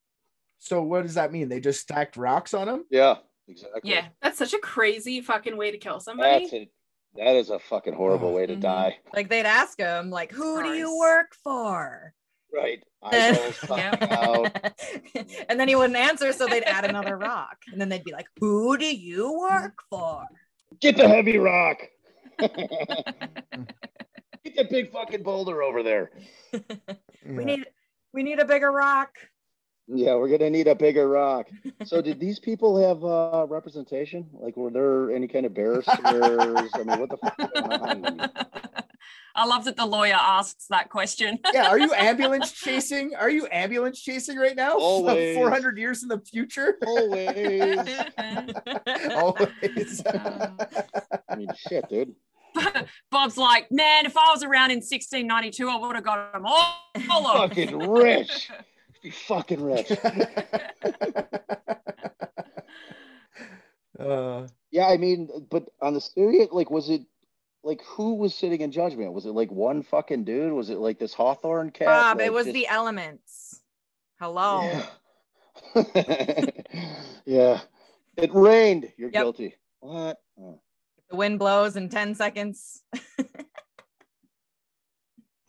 so what does that mean they just stacked rocks on him Yeah, exactly. Yeah. That's such a crazy fucking way to kill somebody. That's it. That is a fucking horrible Oh. way to Mhm. die. like they'd ask him, like, who do you work for? Right. Eyeballs popping out. and then he wouldn't answer, so they'd add another rock. And then they'd be like, Who do you work for? Get the heavy rock. Get the big fucking boulder over there. We need we need a bigger rock. Yeah, we're gonna need a bigger rock. So, did these people have uh, representation? Like, were there any kind of barristers? I mean, what the fuck is going on? I love that the lawyer asks that question. yeah are you ambulance chasing are you ambulance chasing right now Always. 400 years in the future Always. always I mean, shit, dude. Bob's like, man, if I was around in 1692, I would have got them all. all Fucking rich. Be fucking rich. uh Yeah, I mean, but on the serious, like, was it like who was sitting in judgment? Was it like one fucking dude? Was it like this Hawthorne cat? Bob, it was just- the elements. Hello. Yeah. yeah. It rained. You're Yep. guilty. What? Oh. The wind blows in 10 seconds.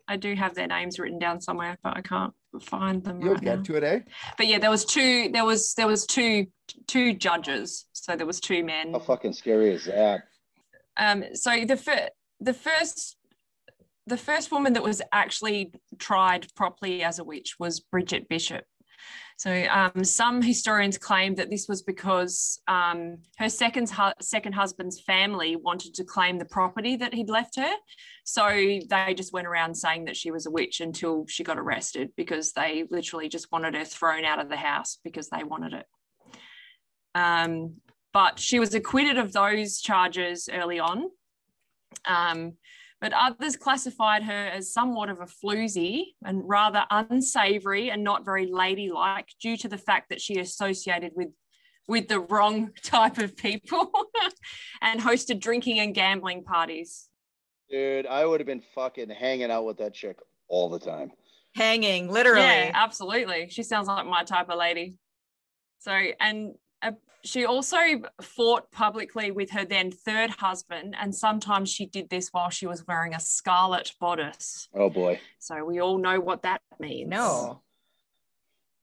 I do have their names written down somewhere, but I can't find them you'll right now. get to it eh But yeah, there was two. There was there was two two judges. So there was two men. How fucking scary is that? Um. So the fir- the first the first woman that was actually tried properly as a witch was Bridget Bishop. So um, some historians claim that this was because um, her second hu- second husband's family wanted to claim the property that he'd left her. So they just went around saying that she was a witch until she got arrested because they literally just wanted her thrown out of the house because they wanted it. Um, but she was acquitted of those charges early on. But others classified her as somewhat of a floozy and rather unsavory and not very ladylike due to the fact that she associated with with the wrong type of people and hosted drinking and gambling parties. Dude, I would have been fucking hanging out with that chick all the time. Hanging, literally. Yeah, absolutely. She sounds like my type of lady. So, and she also fought publicly with her then third husband, and sometimes she did this while she was wearing a scarlet bodice. Oh boy. So we all know what that means. No.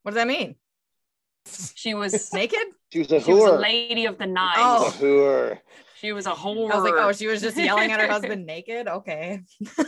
What does that mean? she was Naked? She was a she was a whore. lady of the night. Oh. She was Oh. a whore. She was a whore. I was like, oh, she was just yelling at her husband naked. Okay.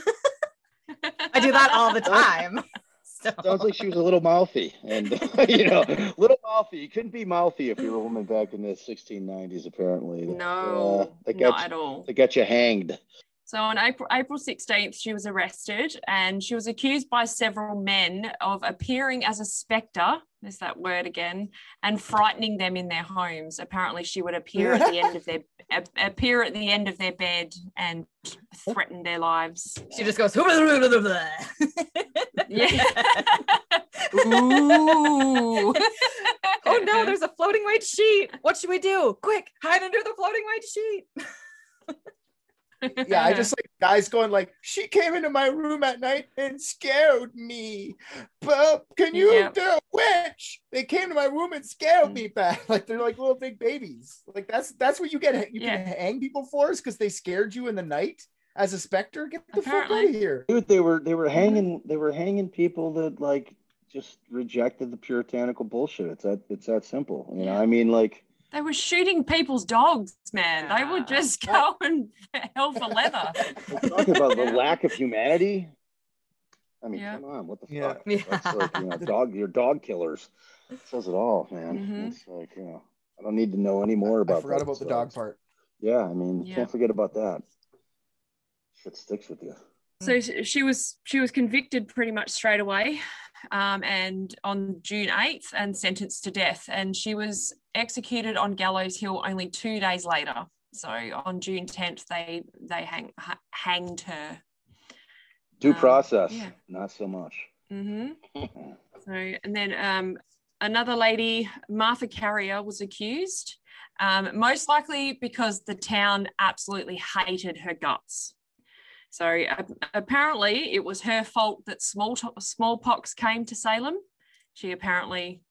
I do that all the time. Oh. So Sounds like she was a little mouthy, and you know, little mouthy. You couldn't be mouthy if you were a woman back in the 1690s. Apparently, no, Uh, they not got at all. they got you hanged. So on April April 16th, she was arrested and she was accused by several men of appearing as a spectre, there's that word again, and frightening them in their homes. Apparently, she would appear at the end of their appear at the end of their bed and threaten their lives. she just goes, Yeah. Ooh. oh no, there's a floating white sheet. What should we do? Quick, hide under the floating white sheet. Yeah, I just like guys going like, she came into my room at night and scared me. But can you Yep. do a witch? They came to my room and scared mm. me back. Like they're like little big babies. Like that's that's what you get you Yeah. can hang people for is because they scared you in the night as a specter. Get the fuck out of here. Dude, they were they were hanging they were hanging people that like just rejected the puritanical bullshit. It's that it's that simple. You know, I mean, like They were shooting people's dogs, man. They would just go and hell for leather. we're talking about the lack of humanity. I mean, Yeah. come on, what the Yeah. fuck? That's like, you know, dog, you're dog killers. It says it all, man. Mhm. It's like, you know, I don't need to know any more about I forgot that about the dog part. Yeah, I mean, Yeah. can't forget about that. Shit sticks with you. So she was she was convicted pretty much straight away, um, and on June eighth, and sentenced to death. And she was executed on Gallows Hill only two days later. So on June tenth, they they hang, ha- hanged her. Due Um, process, yeah. not so much. hmm So and then um, another lady, Martha Carrier, was accused. Um, most likely because the town absolutely hated her guts. So a- apparently, it was her fault that small smallpox came to Salem. She apparently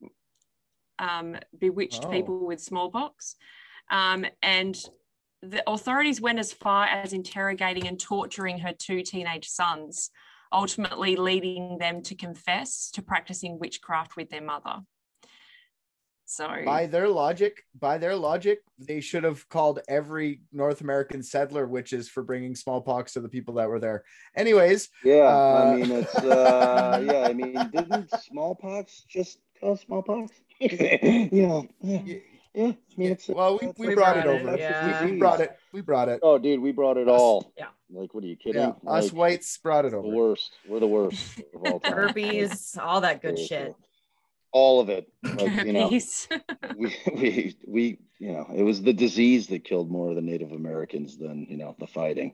um, bewitched Oh. people with smallpox, um, and the authorities went as far as interrogating and torturing her two teenage sons, ultimately leading them to confess to practicing witchcraft with their mother. So By their logic, by their logic, they should have called every North American settler witches for bringing smallpox to the people that were there. Anyways, Yeah, Uh, I mean, it's uh, yeah, I mean, didn't smallpox just cause smallpox? you know, yeah, yeah. I mean, it's well, we, we We brought it brought it, over. yeah. We, we brought it. We brought it. Oh, dude, we brought it Us- all. yeah. Like, what are you kidding? Yeah, us whites brought it the over. worst. We're the worst of all time. Herpes, all that good Seriously. shit. All of it. Like, you know, we, we, we, you know, it was the disease that killed more of the Native Americans than, you know, the fighting.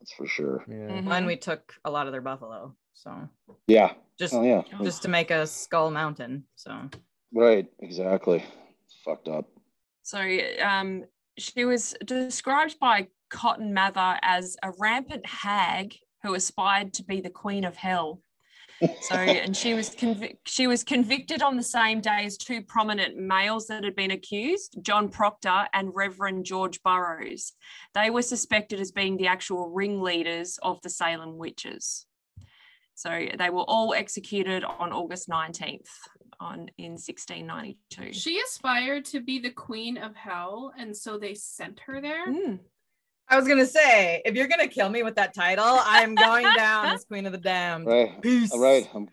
That's for sure. Yeah. Mhm. And we took a lot of their buffalo. So Yeah. just Oh, yeah. just to make a skull mountain. So Right. Exactly. It's fucked up. So um, she was described by Cotton Mather as a rampant hag who aspired to be the queen of hell. So, and she was convic- she was convicted on the same day as two prominent males that had been accused, John Proctor and Reverend George Burroughs. They were suspected as being the actual ringleaders of the Salem witches. So they were all executed on August 19th on in 1692. She aspired to be the queen of hell, and so they sent her there. Mm. I was gonna say, if you're gonna kill me with that title, I'm going down as Queen of the Damned. Right. Peace. All right. I'm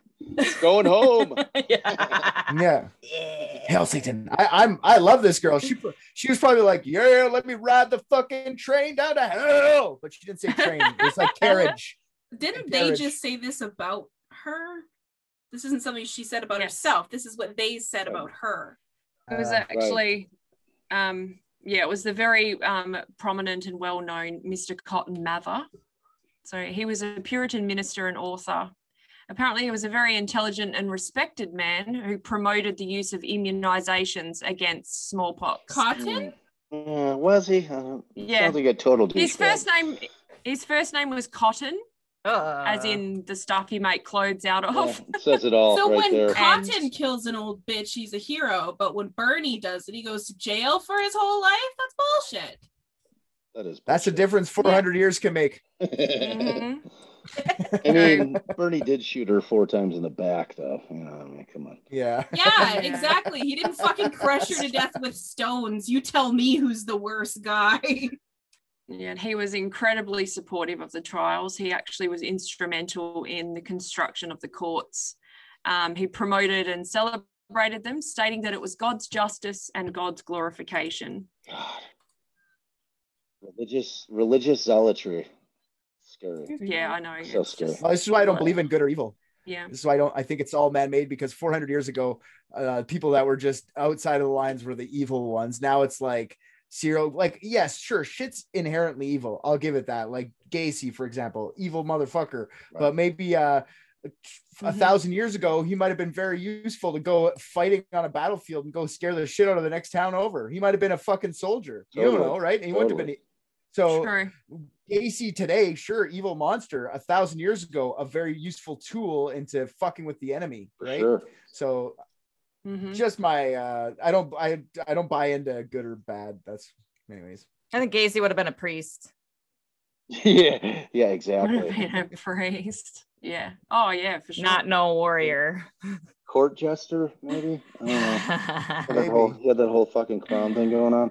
going home. yeah. Yeah. yeah. Hell, Satan. I, I'm I love this girl. She she was probably like, yeah, let me ride the fucking train down to hell. But she didn't say train. It was like carriage. Didn't And they carriage. just say this about her? This isn't something she said about Yes. herself. This is what they said about her. It was Uh, actually um, yeah, it was the very um, prominent and well-known Mr. Cotton Mather. So he was a Puritan minister and author. Apparently, he was a very intelligent and respected man who promoted the use of immunizations against smallpox. Cotton? Uh, was he? Uh, Yeah. Sounds like a total His first name, his first name was Cotton, Uh, as in the stuff you make clothes out of. Yeah, says it all so right when there. Cotton And- kills an old bitch, he's a hero. But when Bernie does it, he goes to jail for his whole life. That's bullshit. that is. That's the difference 400 years can make. Mhm. I mean, Bernie did shoot her four times in the back, though. You know, I mean, come on. Yeah. Yeah, exactly. He didn't fucking crush her to death with stones. You tell me who's the worst guy. Yeah, and he was incredibly supportive of the trials. He actually was instrumental in the construction of the courts. Um, he promoted and celebrated them, stating that it was God's justice and God's glorification. God. Religious, religious zealotry. Scary. Yeah, I know. So scary. just- Well, this is why I don't believe in good or evil. yeah, This is why I don't. I think it's all man-made because 400 years ago, uh, people that were just outside of the lines were the evil ones. Now it's like serial. Like, yes, sure, shit's inherently evil. I'll give it that. Like Gacy, for example, evil motherfucker. But maybe uh, a Mhm. thousand years ago, he might have been very useful to go fighting on a battlefield and go scare the shit out of the next town over. He might have been a fucking soldier. You don't know, right? And he wouldn't have been. So true. Gacy today, sure, evil monster. A thousand years ago, a very useful tool into fucking with the enemy, right? sure. So Mhm. just my, uh, I don't, I, I don't buy into good or bad. That's, anyways. I think Gacy would have been a priest. yeah, yeah, Would have exactly. been a priest. Yeah. Oh, yeah, for sure. Not no warrior. Court jester, maybe. I don't know. That Maybe. whole, yeah, that whole fucking clown thing going on.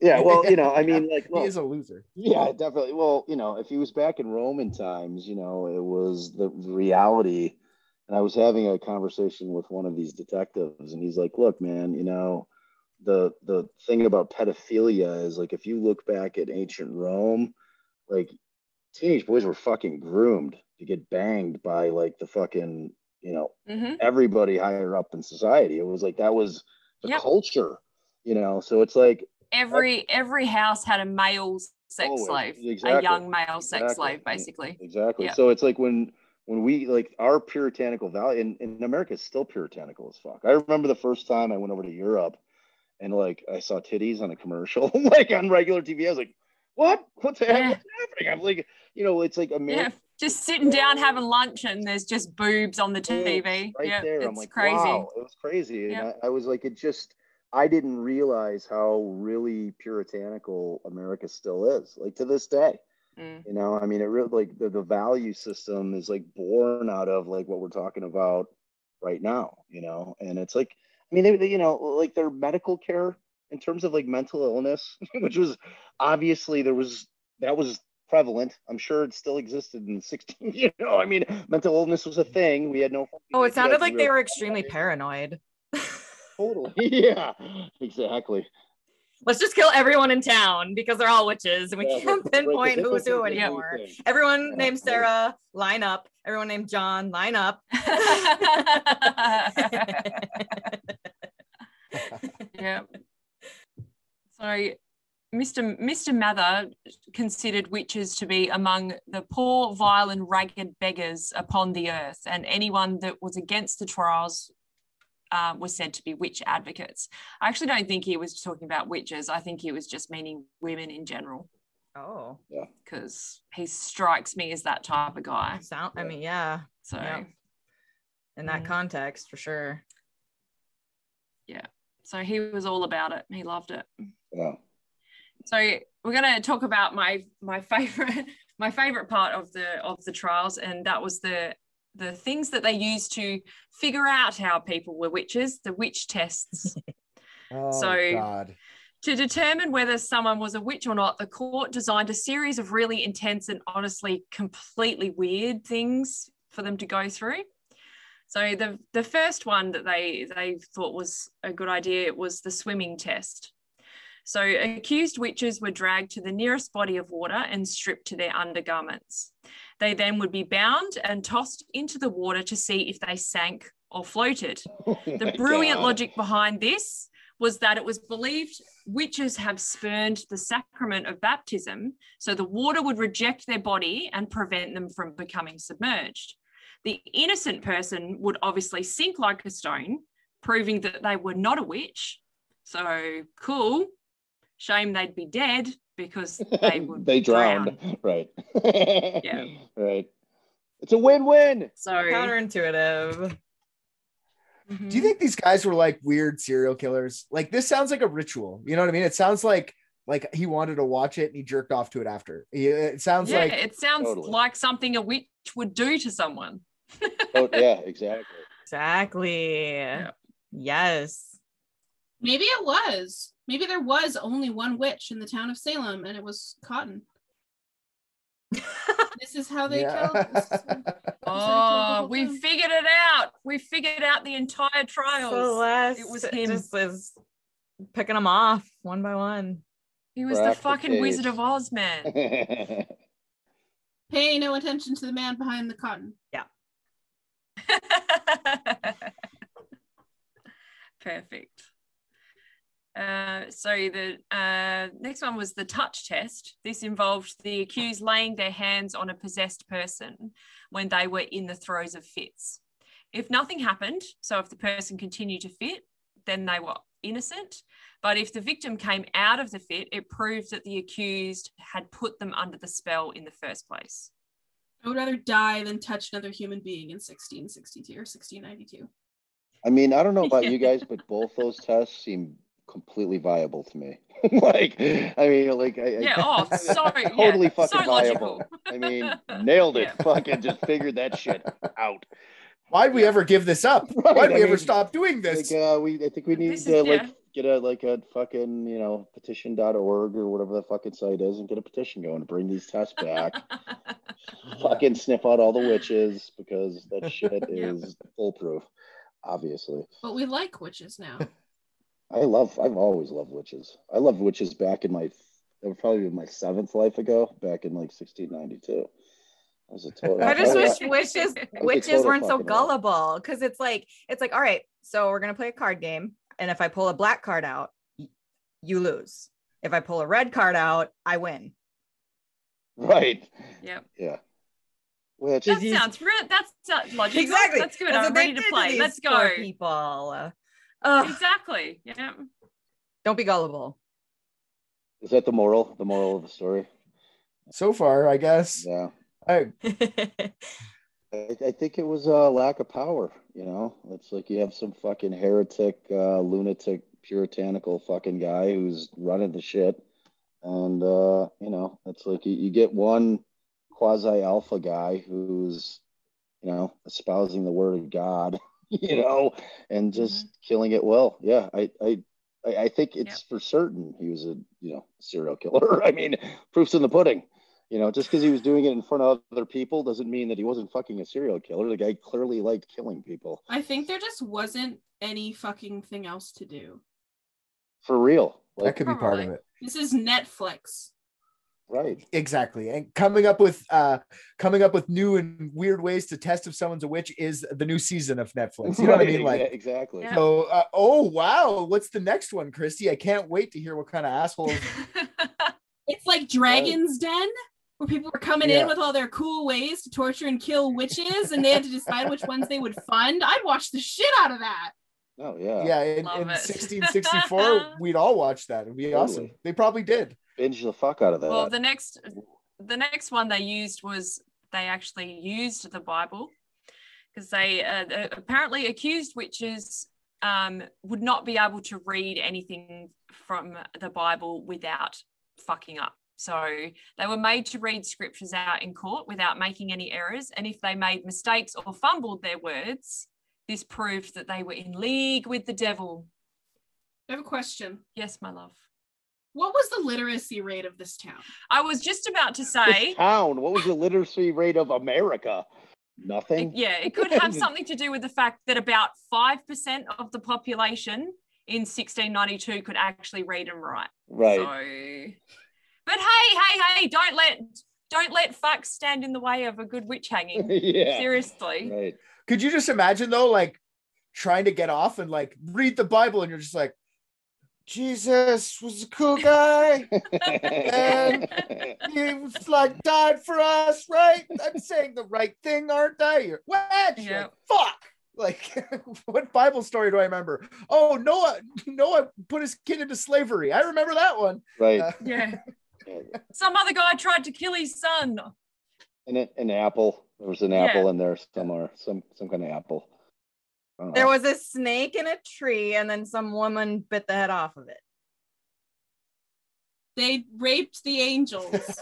Yeah, well, you know, I mean, like, He is a loser. yeah, definitely. Well, you know, if he was back in Roman times, you know, it was the reality. And I was having a conversation with one of these detectives, and he's like, "Look, man, you know, the the thing about pedophilia is like, if you look back at ancient Rome, like, teenage boys were fucking groomed to get banged by like the fucking, you know, Mhm. everybody higher up in society. It was like that was the Yep. culture, you know. So it's like Every every house had a male sex Always, slave, exactly, a young male sex exactly. slave, basically. exactly. Yep. So it's like when when we like our puritanical value and, in America is still puritanical as fuck. I remember the first time I went over to Europe and like I saw titties on a commercial like on regular TV. I was like, what? What's, Yeah. happening? I'm like, you know, it's like Yeah, America just sitting down having lunch and there's just boobs on the TV. right yeah, there. it's I'm like, crazy. wow, it was crazy. And Yep. I, I was like, it just, I didn't realize how really puritanical America still is, like to this day. Mm. You know, I mean, it really like the, the value system is like born out of like what we're talking about right now, you know, and it's like, I mean, they, they, you know, like their medical care in terms of like mental illness, which was obviously there was that was prevalent. I'm sure it still existed in 16. You know, I mean, mental illness was a thing. We had no. Oh, it sounded like they were extremely paranoid. Totally. Yeah, exactly. Let's just kill everyone in town because they're all witches and we Yeah, can't pinpoint who's who anymore. thing. Everyone Yeah, named. Sarah, line up. Everyone named John, line up. yeah. So Mr. Mr. Mather considered witches to be among the poor, vile, and ragged beggars upon the earth, and anyone that was against the trials uh, was said to be witch advocates. I actually don't think he was talking about witches. I think he was just meaning women in general, Oh, yeah. because he strikes me as that type of guy. sound. I mean, yeah, So Yeah. in that Mhm. context for sure. Yeah. So he was all about it. He loved it. Yeah. So we're going to talk about my my favorite my favorite part of the of the trials, and that was the the things that they used to figure out how people were witches, the witch tests. Oh, So- God. to determine whether someone was a witch or not, the court designed a series of really intense and honestly completely weird things for them to go through. So the the first one that they they thought was a good idea was the swimming test. So accused witches were dragged to the nearest body of water and stripped to their undergarments. They then would be bound and tossed into the water to see if they sank or floated. Oh the brilliant logic behind this was that it was believed witches have spurned the sacrament of baptism, so the water would reject their body and prevent them from becoming submerged. The innocent person would obviously sink like a stone, proving that they were not a witch. So cool. Shame they'd be dead because they would they drowned. drown. Right. Yeah. Right. It's a win-win. So Counterintuitive. Mhm. Do you think these guys were like weird serial killers? Like this sounds like a ritual. You know what I mean? It sounds like like he wanted to watch it and he jerked off to it after. It sounds yeah, like it sounds Totally. like something a witch would do to someone. Oh, yeah, exactly. Exactly. Yeah. Yes. Maybe it was. Maybe there was only one witch in the town of Salem, and it was Cotton. This is how they Yeah. killed. This is how- Oh, we time. figured it out. We figured out the entire trial. Celeste It was him. just is picking them off one by one. he was Crack the the fucking Wizard of Oz, man. Pay no attention to the man behind the cotton. Yeah. Perfect. Uh, so the uh, next one was the touch test. This involved the accused laying their hands on a possessed person when they were in the throes of fits. If nothing happened, so if the person continued to fit, then they were innocent. But if the victim came out of the fit, it proved that the accused had put them under the spell in the first place. I would rather die than touch another human being in 1662 or 1692. I mean, I don't know about you guys, but both those tests seem completely viable to me. like, I mean, like, I, Yeah, I, oh, sorry. yeah, totally fucking so viable. I mean, nailed it. Yeah. Fucking just figured that shit out. why'd we ever give this up? Right, Why'd I we ever stop doing this? Like, uh, we, I think we need This to is- like get a like a fucking you know petition.org or whatever the fucking site is and get a petition going to bring these tests back. fucking sniff out all the witches because that shit Yeah. is foolproof. Obviously, But we like witches now. I love. I've always loved witches. I loved witches back in my. That would probably be my seventh life ago, back in like 1692. I was a total. I just I- wish I- witches a witches weren't so gullible because it's like it's like all right, so we're gonna play a card game, and if I pull a black card out, you lose. If I pull a red card out, I win. Right. Yep. Yeah. Which That sounds real. That's uh, logical. Exactly. That's good. That's I'm ready to play. Let's go. people. Ugh, Exactly. Yeah. don't be gullible. is that the moral? The moral of the story? So far, I guess. Yeah. I, I, I think it was a lack of power. You know, it's like you have some fucking heretic, uh, lunatic, puritanical fucking guy who's running the shit, and uh, you know, it's like you, you get one quasi alpha guy who's, you know, espousing the word of God, you know, and just mm-hmm. killing it well. Yeah, I, I, I I think it's for certain he was a you know serial killer. I mean, proof's in the pudding. You know, just because he was doing it in front of other people doesn't mean that he wasn't fucking a serial killer. The guy clearly liked killing people I think there just wasn't any fucking thing else to do. for real. that could be part of it. This is Netflix. Right. Exactly. And coming up with uh coming up with new and weird ways to test if someone's a witch is the new season of Netflix. You know what I mean? Like yeah, exactly. Yeah. so uh, oh wow, what's the next one, Christy? I can't wait to hear what kind of assholes It's like Dragon's Den, where people were coming Yeah. in with all their cool ways to torture and kill witches, and they had to decide which ones they would fund. I'd watch the shit out of that. Oh yeah. yeah, in, in 1664, we'd all watch that. It'd be Totally. awesome. They probably did. Binge the fuck out of that. well, the next, the next one they used was they actually used the Bible because they uh, apparently accused witches um, would not be able to read anything from the Bible without fucking up. So they were made to read scriptures out in court without making any errors. And if they made mistakes or fumbled their words, this proved that they were in league with the devil. I have a question. Yes, my love. What was the literacy rate of this town? I was just about to This say, town. What was the literacy rate of America? it- Nothing. yeah, it could have something to do with the fact that about 5% of the population in 1692 could actually read and write. Right. So, but hey, hey, hey, don't let don't let facts stand in the way of a good witch hanging. yeah. Seriously. Right. Could you just imagine though, like trying to get off and like read the Bible, and you're just like, Jesus was a cool guy. And he was like died for us, right? I'm saying the right thing, aren't I? You're, what? You're Yeah. Like, Fuck. Like, what Bible story do I remember? Oh, Noah, Noah put his kid into slavery. I remember that one. right. Uh, Yeah. Some other guy tried to kill his son. and an apple. There was an Yeah. apple in there somewhere. Some some kind of apple. I. There was a snake in a tree, and then some woman bit the head off of it. They raped the angels.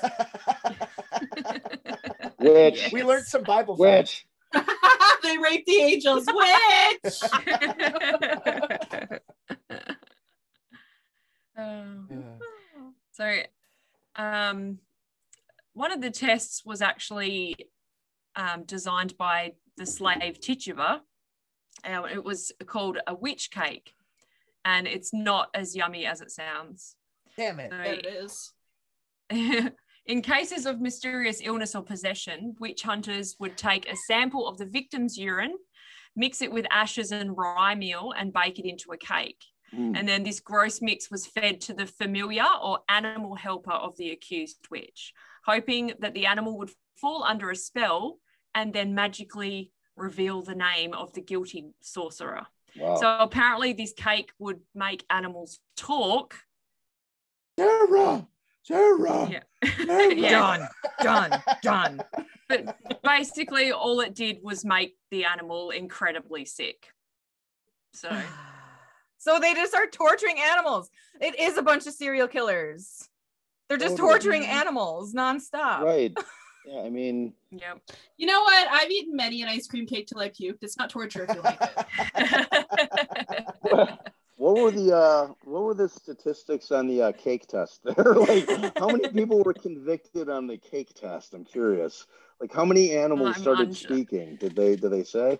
Which we learned some Bible facts. which they raped the angels. Which? Um, Yeah. so, um, one of the tests was actually um, designed by the slave Tituba. Uh, it was called a witch cake, and it's not as yummy as it sounds. Damn it. So, there it is. in cases of mysterious illness or possession, witch hunters would take a sample of the victim's urine, mix it with ashes and rye meal, and bake it into a cake. mm, And then this gross mix was fed to the familiar or animal helper of the accused witch, hoping that the animal would fall under a spell and then magically reveal the name of the guilty sorcerer. wow. So apparently, this cake would make animals talk. Sarah, Sarah. Yeah. Sarah. Yeah. Done, done, done. But basically, all it did was make the animal incredibly sick. So, So they just start torturing animals. It is a bunch of serial killers. They're just oh, Totally. torturing animals nonstop. right. Yeah, I mean, yep. You know what? I've eaten many an ice cream cake till I puked. It's not torture if you like it. what were the uh, what were the statistics on the uh, cake test there? like, how many people were convicted on the cake test? I'm curious. Like, how many animals I'm started unsure. speaking? Did they did they say?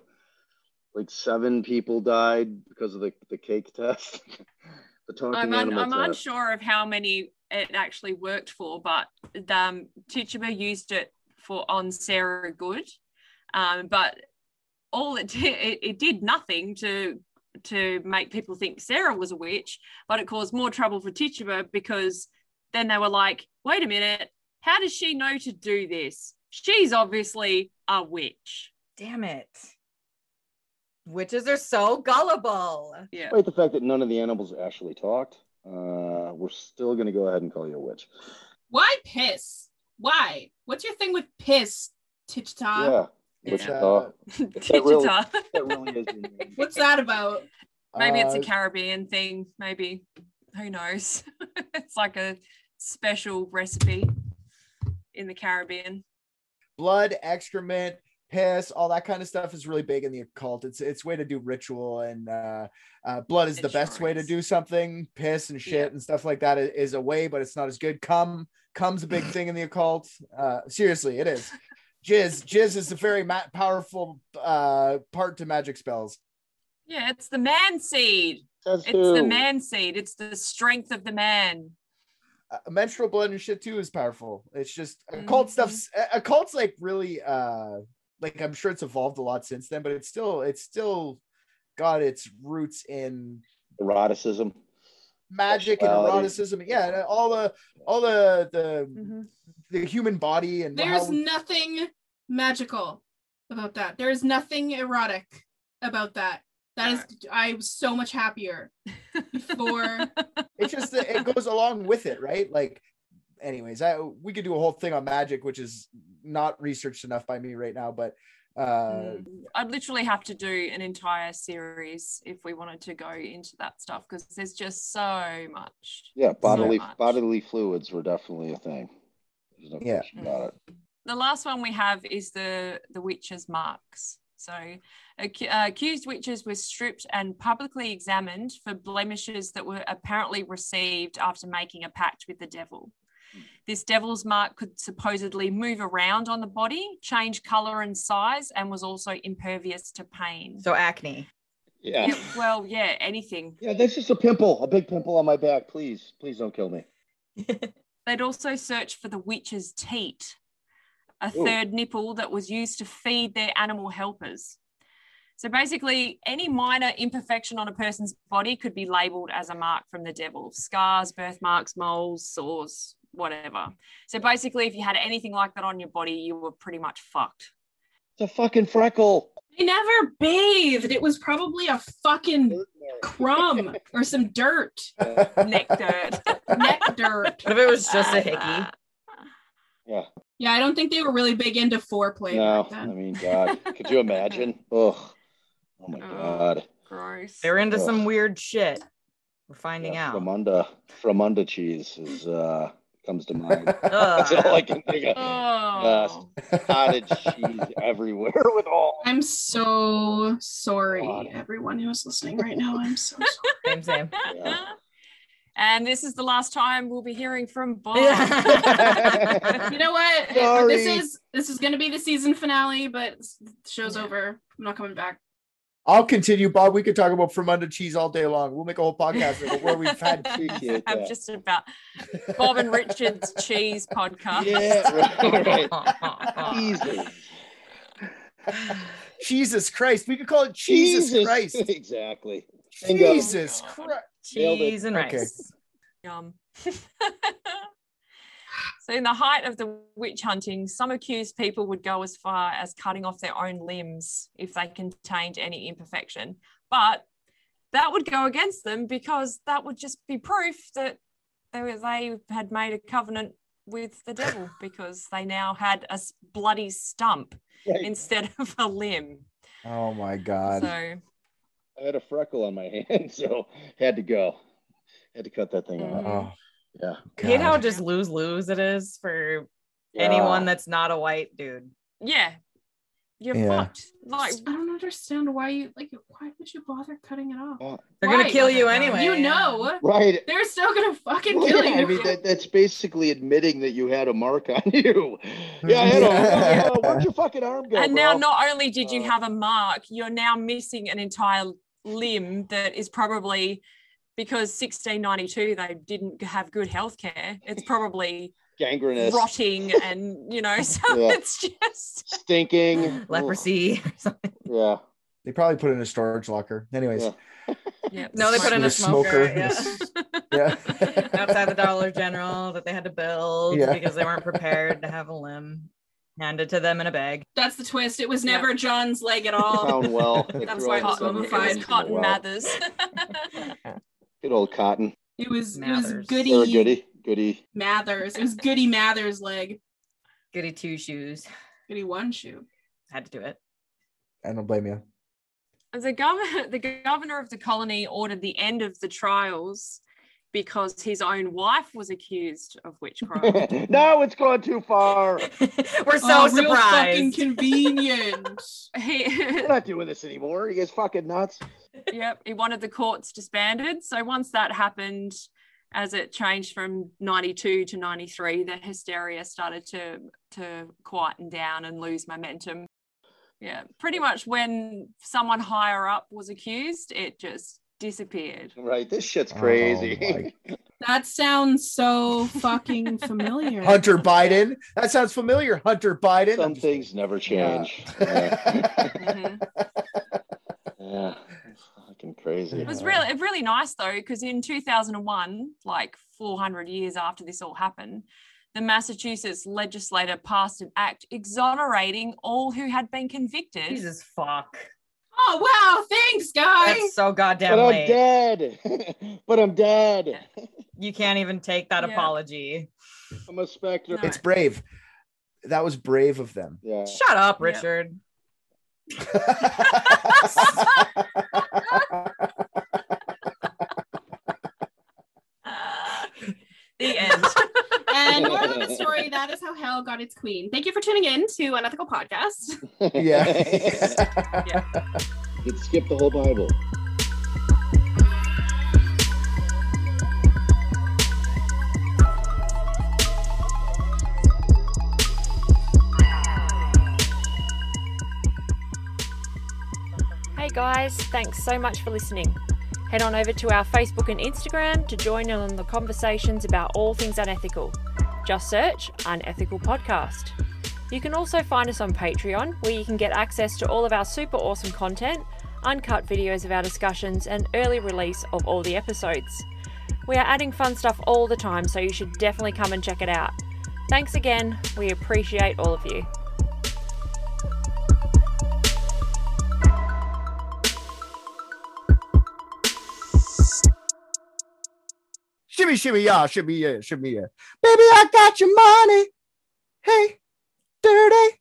Like seven people died because of the, the cake test. the talking I'm, un- I'm test. unsure of how many it actually worked for, but um, Tituba used it for on Sarah Good, um, but all it did it, it did nothing to to make people think Sarah was a witch, but it caused more trouble for Tituba because then they were like, wait a minute, how does she know to do this? She's obviously a witch. Damn it. Witches are so gullible. Yeah. Despite the fact that none of the animals actually talked, uh, we're still going to go ahead and call you a witch. Why piss? Why? What's your thing with piss, Tichta? yeah, witch Yeah. That really- That really is. your name. What's that about? Maybe it's a Uh, Caribbean thing. Maybe who knows? it's like a special recipe in the Caribbean. blood, excrement, piss, all that kind of stuff is really big in the occult. It's it's way to do ritual, and uh, uh, blood is It the best way to do something. Piss and shit Yeah. and stuff like that is a way, but it's not as good. Cum, cum's a big thing in the occult. Uh, seriously, it is. Jizz, jizz is a very ma- powerful uh, part to magic spells. Yeah, it's the man seed. Says It's the man seed. It's the strength of the man. uh, menstrual blood and shit too is powerful. It's just occult stuff's uh, occult's like really uh like I'm sure it's evolved a lot since then, but it's still it's still got its roots in Eroticism. magic and eroticism. Yeah, all the all the the Mm-hmm. the human body and There's how, nothing magical about that. There is nothing erotic about that. That is, I'm so much happier before. it just it goes along with it, right? Like anyways, I we could do a whole thing on magic, which is not researched enough by me right now, but uh Mm, I'd literally have to do an entire series if we wanted to go into that stuff because there's just so much. Yeah, bodily much. bodily fluids were definitely a thing. There's no Yeah. question about it. the last one we have is the the witches' marks. So, uh, accused witches were stripped and publicly examined for blemishes that were apparently received after making a pact with the devil. This devil's mark could supposedly move around on the body, change color and size, and was also impervious to pain. So acne. Yeah. Yeah, well, yeah, anything. Yeah, that's just a pimple, a big pimple on my back. Please, please don't kill me. They'd also search for the witch's teat, a Ooh. third nipple that was used to feed their animal helpers. So basically, any minor imperfection on a person's body could be labeled as a mark from the devil scars, birthmarks, moles, sores, whatever. So basically, if you had anything like that on your body, you were pretty much fucked. It's a fucking freckle. They never bathed. It was probably a fucking crumb or some dirt, Neck dirt. neck dirt. What if it was just a hickey? Yeah. Yeah, I don't think they were really big into foreplay No, back I mean, God, could you imagine? Ugh. Oh my Oh. God. Gross. They were into Ugh. some weird shit. We're finding Yeah, out. Framunda, Framunda cheese is uh comes to mind. That's all I can think of. Oh. Cottage cheese everywhere with all. I'm so sorry, God. everyone who's listening right now. I'm so sorry. Same, same. Yeah. And this is the last time we'll be hearing from Bob. you know what? Sorry. this is this is gonna be the season finale, but the show's over. I'm not coming back. I'll continue, Bob. We could talk about Fremunda cheese all day long. We'll make a whole podcast of it where we've had Appreciate I'm that. just about Bob and Richard's cheese podcast. Yeah, right, right. Jesus. Jesus Christ. We could call it Jesus, Christ. exactly. Bingo. Jesus Christ. Cheese and Okay. rice. Yum. So, in the height of the witch hunting, some accused people would go as far as cutting off their own limbs if they contained any imperfection. But that would go against them because that would just be proof that they, were, they had made a covenant with the devil because they now had a bloody stump Right. instead of a limb. Oh my God. So, I had a freckle on my hand, so had to go. Had to cut that thing off. Oh. Oh, Yeah. I hate how just lose lose it is for Yeah. anyone that's not a white dude. yeah, you're Yeah. fucked. Like, I don't understand why you like. Why would you bother cutting it off? Oh, They're Why? gonna kill you You anyway. you know, right. they're still gonna fucking Well, kill yeah, you. I mean, that, that's basically admitting that you had a mark on you. Yeah, I had a. Yeah. uh, where'd your fucking arm go? and now not only did you Uh, have a mark you're now missing an entire limb that is probably because 1692 they didn't have good health care it's probably gangrenous, rotting and you know so Yeah. it's just stinking, Leprosy or something. Yeah. They probably put it in a storage locker. Anyways, Yeah. yeah No, they put in a smoker. smoker. Yeah. yeah. Outside the Dollar General that they had to build Yeah. because they weren't prepared to have a limb handed to them in a bag. That's the twist. It was Yeah. never John's leg at all. Sound well. That's threw why all it was the cotton, mummified. was cotton well. mathers Good old cotton. It was it was goody, They were goody. Goody. Mathers. It was Goody Mathers' leg. Goody two shoes. Goody one shoe. Had to do it. I don't blame you. the governor the governor of the colony ordered the end of the trials because his own wife was accused of witchcraft no, it's gone too far. We're oh, so oh, real fucking convenient. he We're not doing this anymore. You guys fucking nuts. yep, he wanted the courts disbanded. So once that happened, as it changed from 92 to 93, the hysteria started to to quieten down and lose momentum. Yeah, pretty much when someone higher up was accused, it just disappeared. Right. This shit's Oh, crazy. that sounds so fucking familiar. Hunter Biden. That sounds familiar. Hunter Biden. Some things never change. Yeah. Mhm. yeah. Fucking crazy. It was really really nice though, because in 2001, like 400 years after this all happened, the Massachusetts legislature passed an act exonerating all who had been convicted. Jesus fuck. Oh wow, thanks guys. That's so goddamn But I'm late. dead. but I'm dead. You can't even take that Yeah. apology. I'm a specter. It's brave. That was brave of them. Yeah. Shut up, Yeah. Richard. the end. And moral of the story, that is how hell got its queen. Thank you for tuning in to Unethical Podcast. yeah. You'd skip the whole Bible. Hey guys, thanks so much for listening. Head on over to our Facebook and Instagram to join in on the conversations about all things unethical. Just search Unethical Podcast. You can also find us on Patreon, where you can get access to all of our super awesome content, uncut videos of our discussions, and early release of all the episodes. We are adding fun stuff all the time, so you should definitely come and check it out. Thanks again, we appreciate all of you. Shimmy, shimmy, yeah, shimmy, yeah, shimmy, yeah. Baby, I got your money. Hey, dirty.